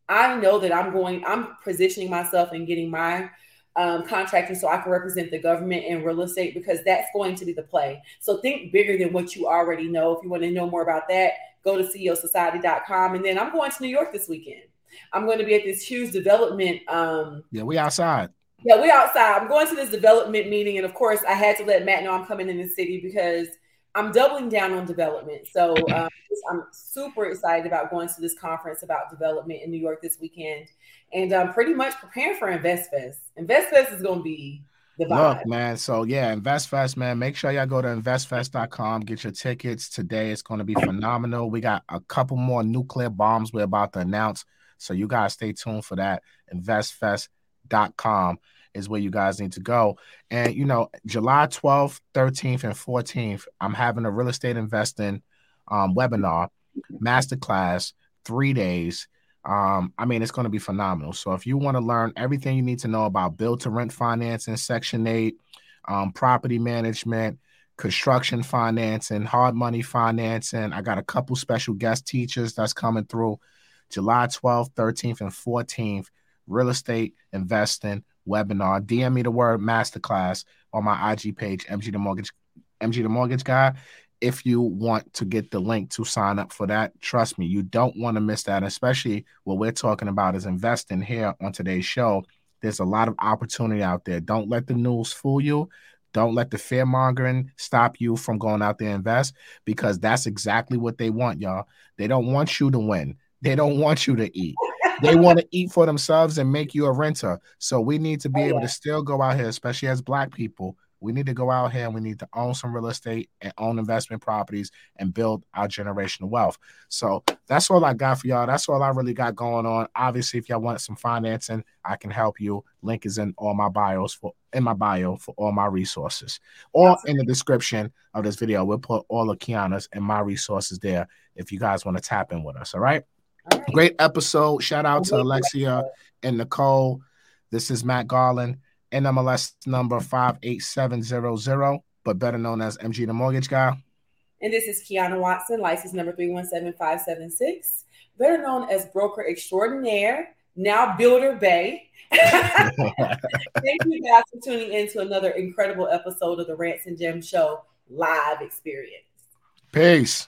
I know that I'm going, I'm positioning myself and getting my um, contracting so I can represent the government in real estate because that's going to be the play. So think bigger than what you already know. If you want to know more about that, go to CEOsociety.com. And then I'm going to New York this weekend. I'm going to be at this huge development. Um, yeah, we outside. Yeah, we outside. I'm going to this development meeting, and of course, I had to let Matt know I'm coming in the city because I'm doubling down on development. So um, I'm super excited about going to this conference about development in New York this weekend, and I'm pretty much preparing for InvestFest. InvestFest is going to be the vibe. Look, man. So yeah, InvestFest, man. Make sure y'all go to investfest.com, get your tickets today. It's going to be phenomenal. We got a couple more nuclear bombs we're about to announce, so you guys stay tuned for that. Investfest.com is where you guys need to go. And you know, July 12th, 13th, and 14th, I'm having a real estate investing um, webinar, masterclass, three days. Um, I mean, it's going to be phenomenal. So if you want to learn everything you need to know about build to rent financing, Section 8, um, property management, construction financing, hard money financing, I got a couple special guest teachers that's coming through July 12th, 13th, and 14th. Real estate investing webinar. DM me the word masterclass on my IG page, MG the Mortgage, MG the Mortgage Guy. If you want to get the link to sign up for that, trust me, you don't want to miss that. Especially what we're talking about is investing here on today's show. There's a lot of opportunity out there. Don't let the news fool you. Don't let the fear mongering stop you from going out there and invest because that's exactly what they want, y'all. They don't want you to win. They don't want you to eat they want to eat for themselves and make you a renter. So we need to be oh, able yeah. to still go out here, especially as black people. We need to go out here and we need to own some real estate and own investment properties and build our generational wealth. So that's all I got for y'all. That's all I really got going on. Obviously, if y'all want some financing, I can help you. Link is in all my bios for in my bio for all my resources. Or in the description of this video, we'll put all of Kiana's and my resources there if you guys want to tap in with us. All right. Right. Great episode. Shout out to Alexia and Nicole. This is Matt Garland, NMLS number 58700, but better known as MG the Mortgage Guy. And this is Kiana Watson, license number 317576, better known as Broker Extraordinaire, now Builder Bay. Thank you guys for tuning in to another incredible episode of the Rants and Gems Show live experience. Peace.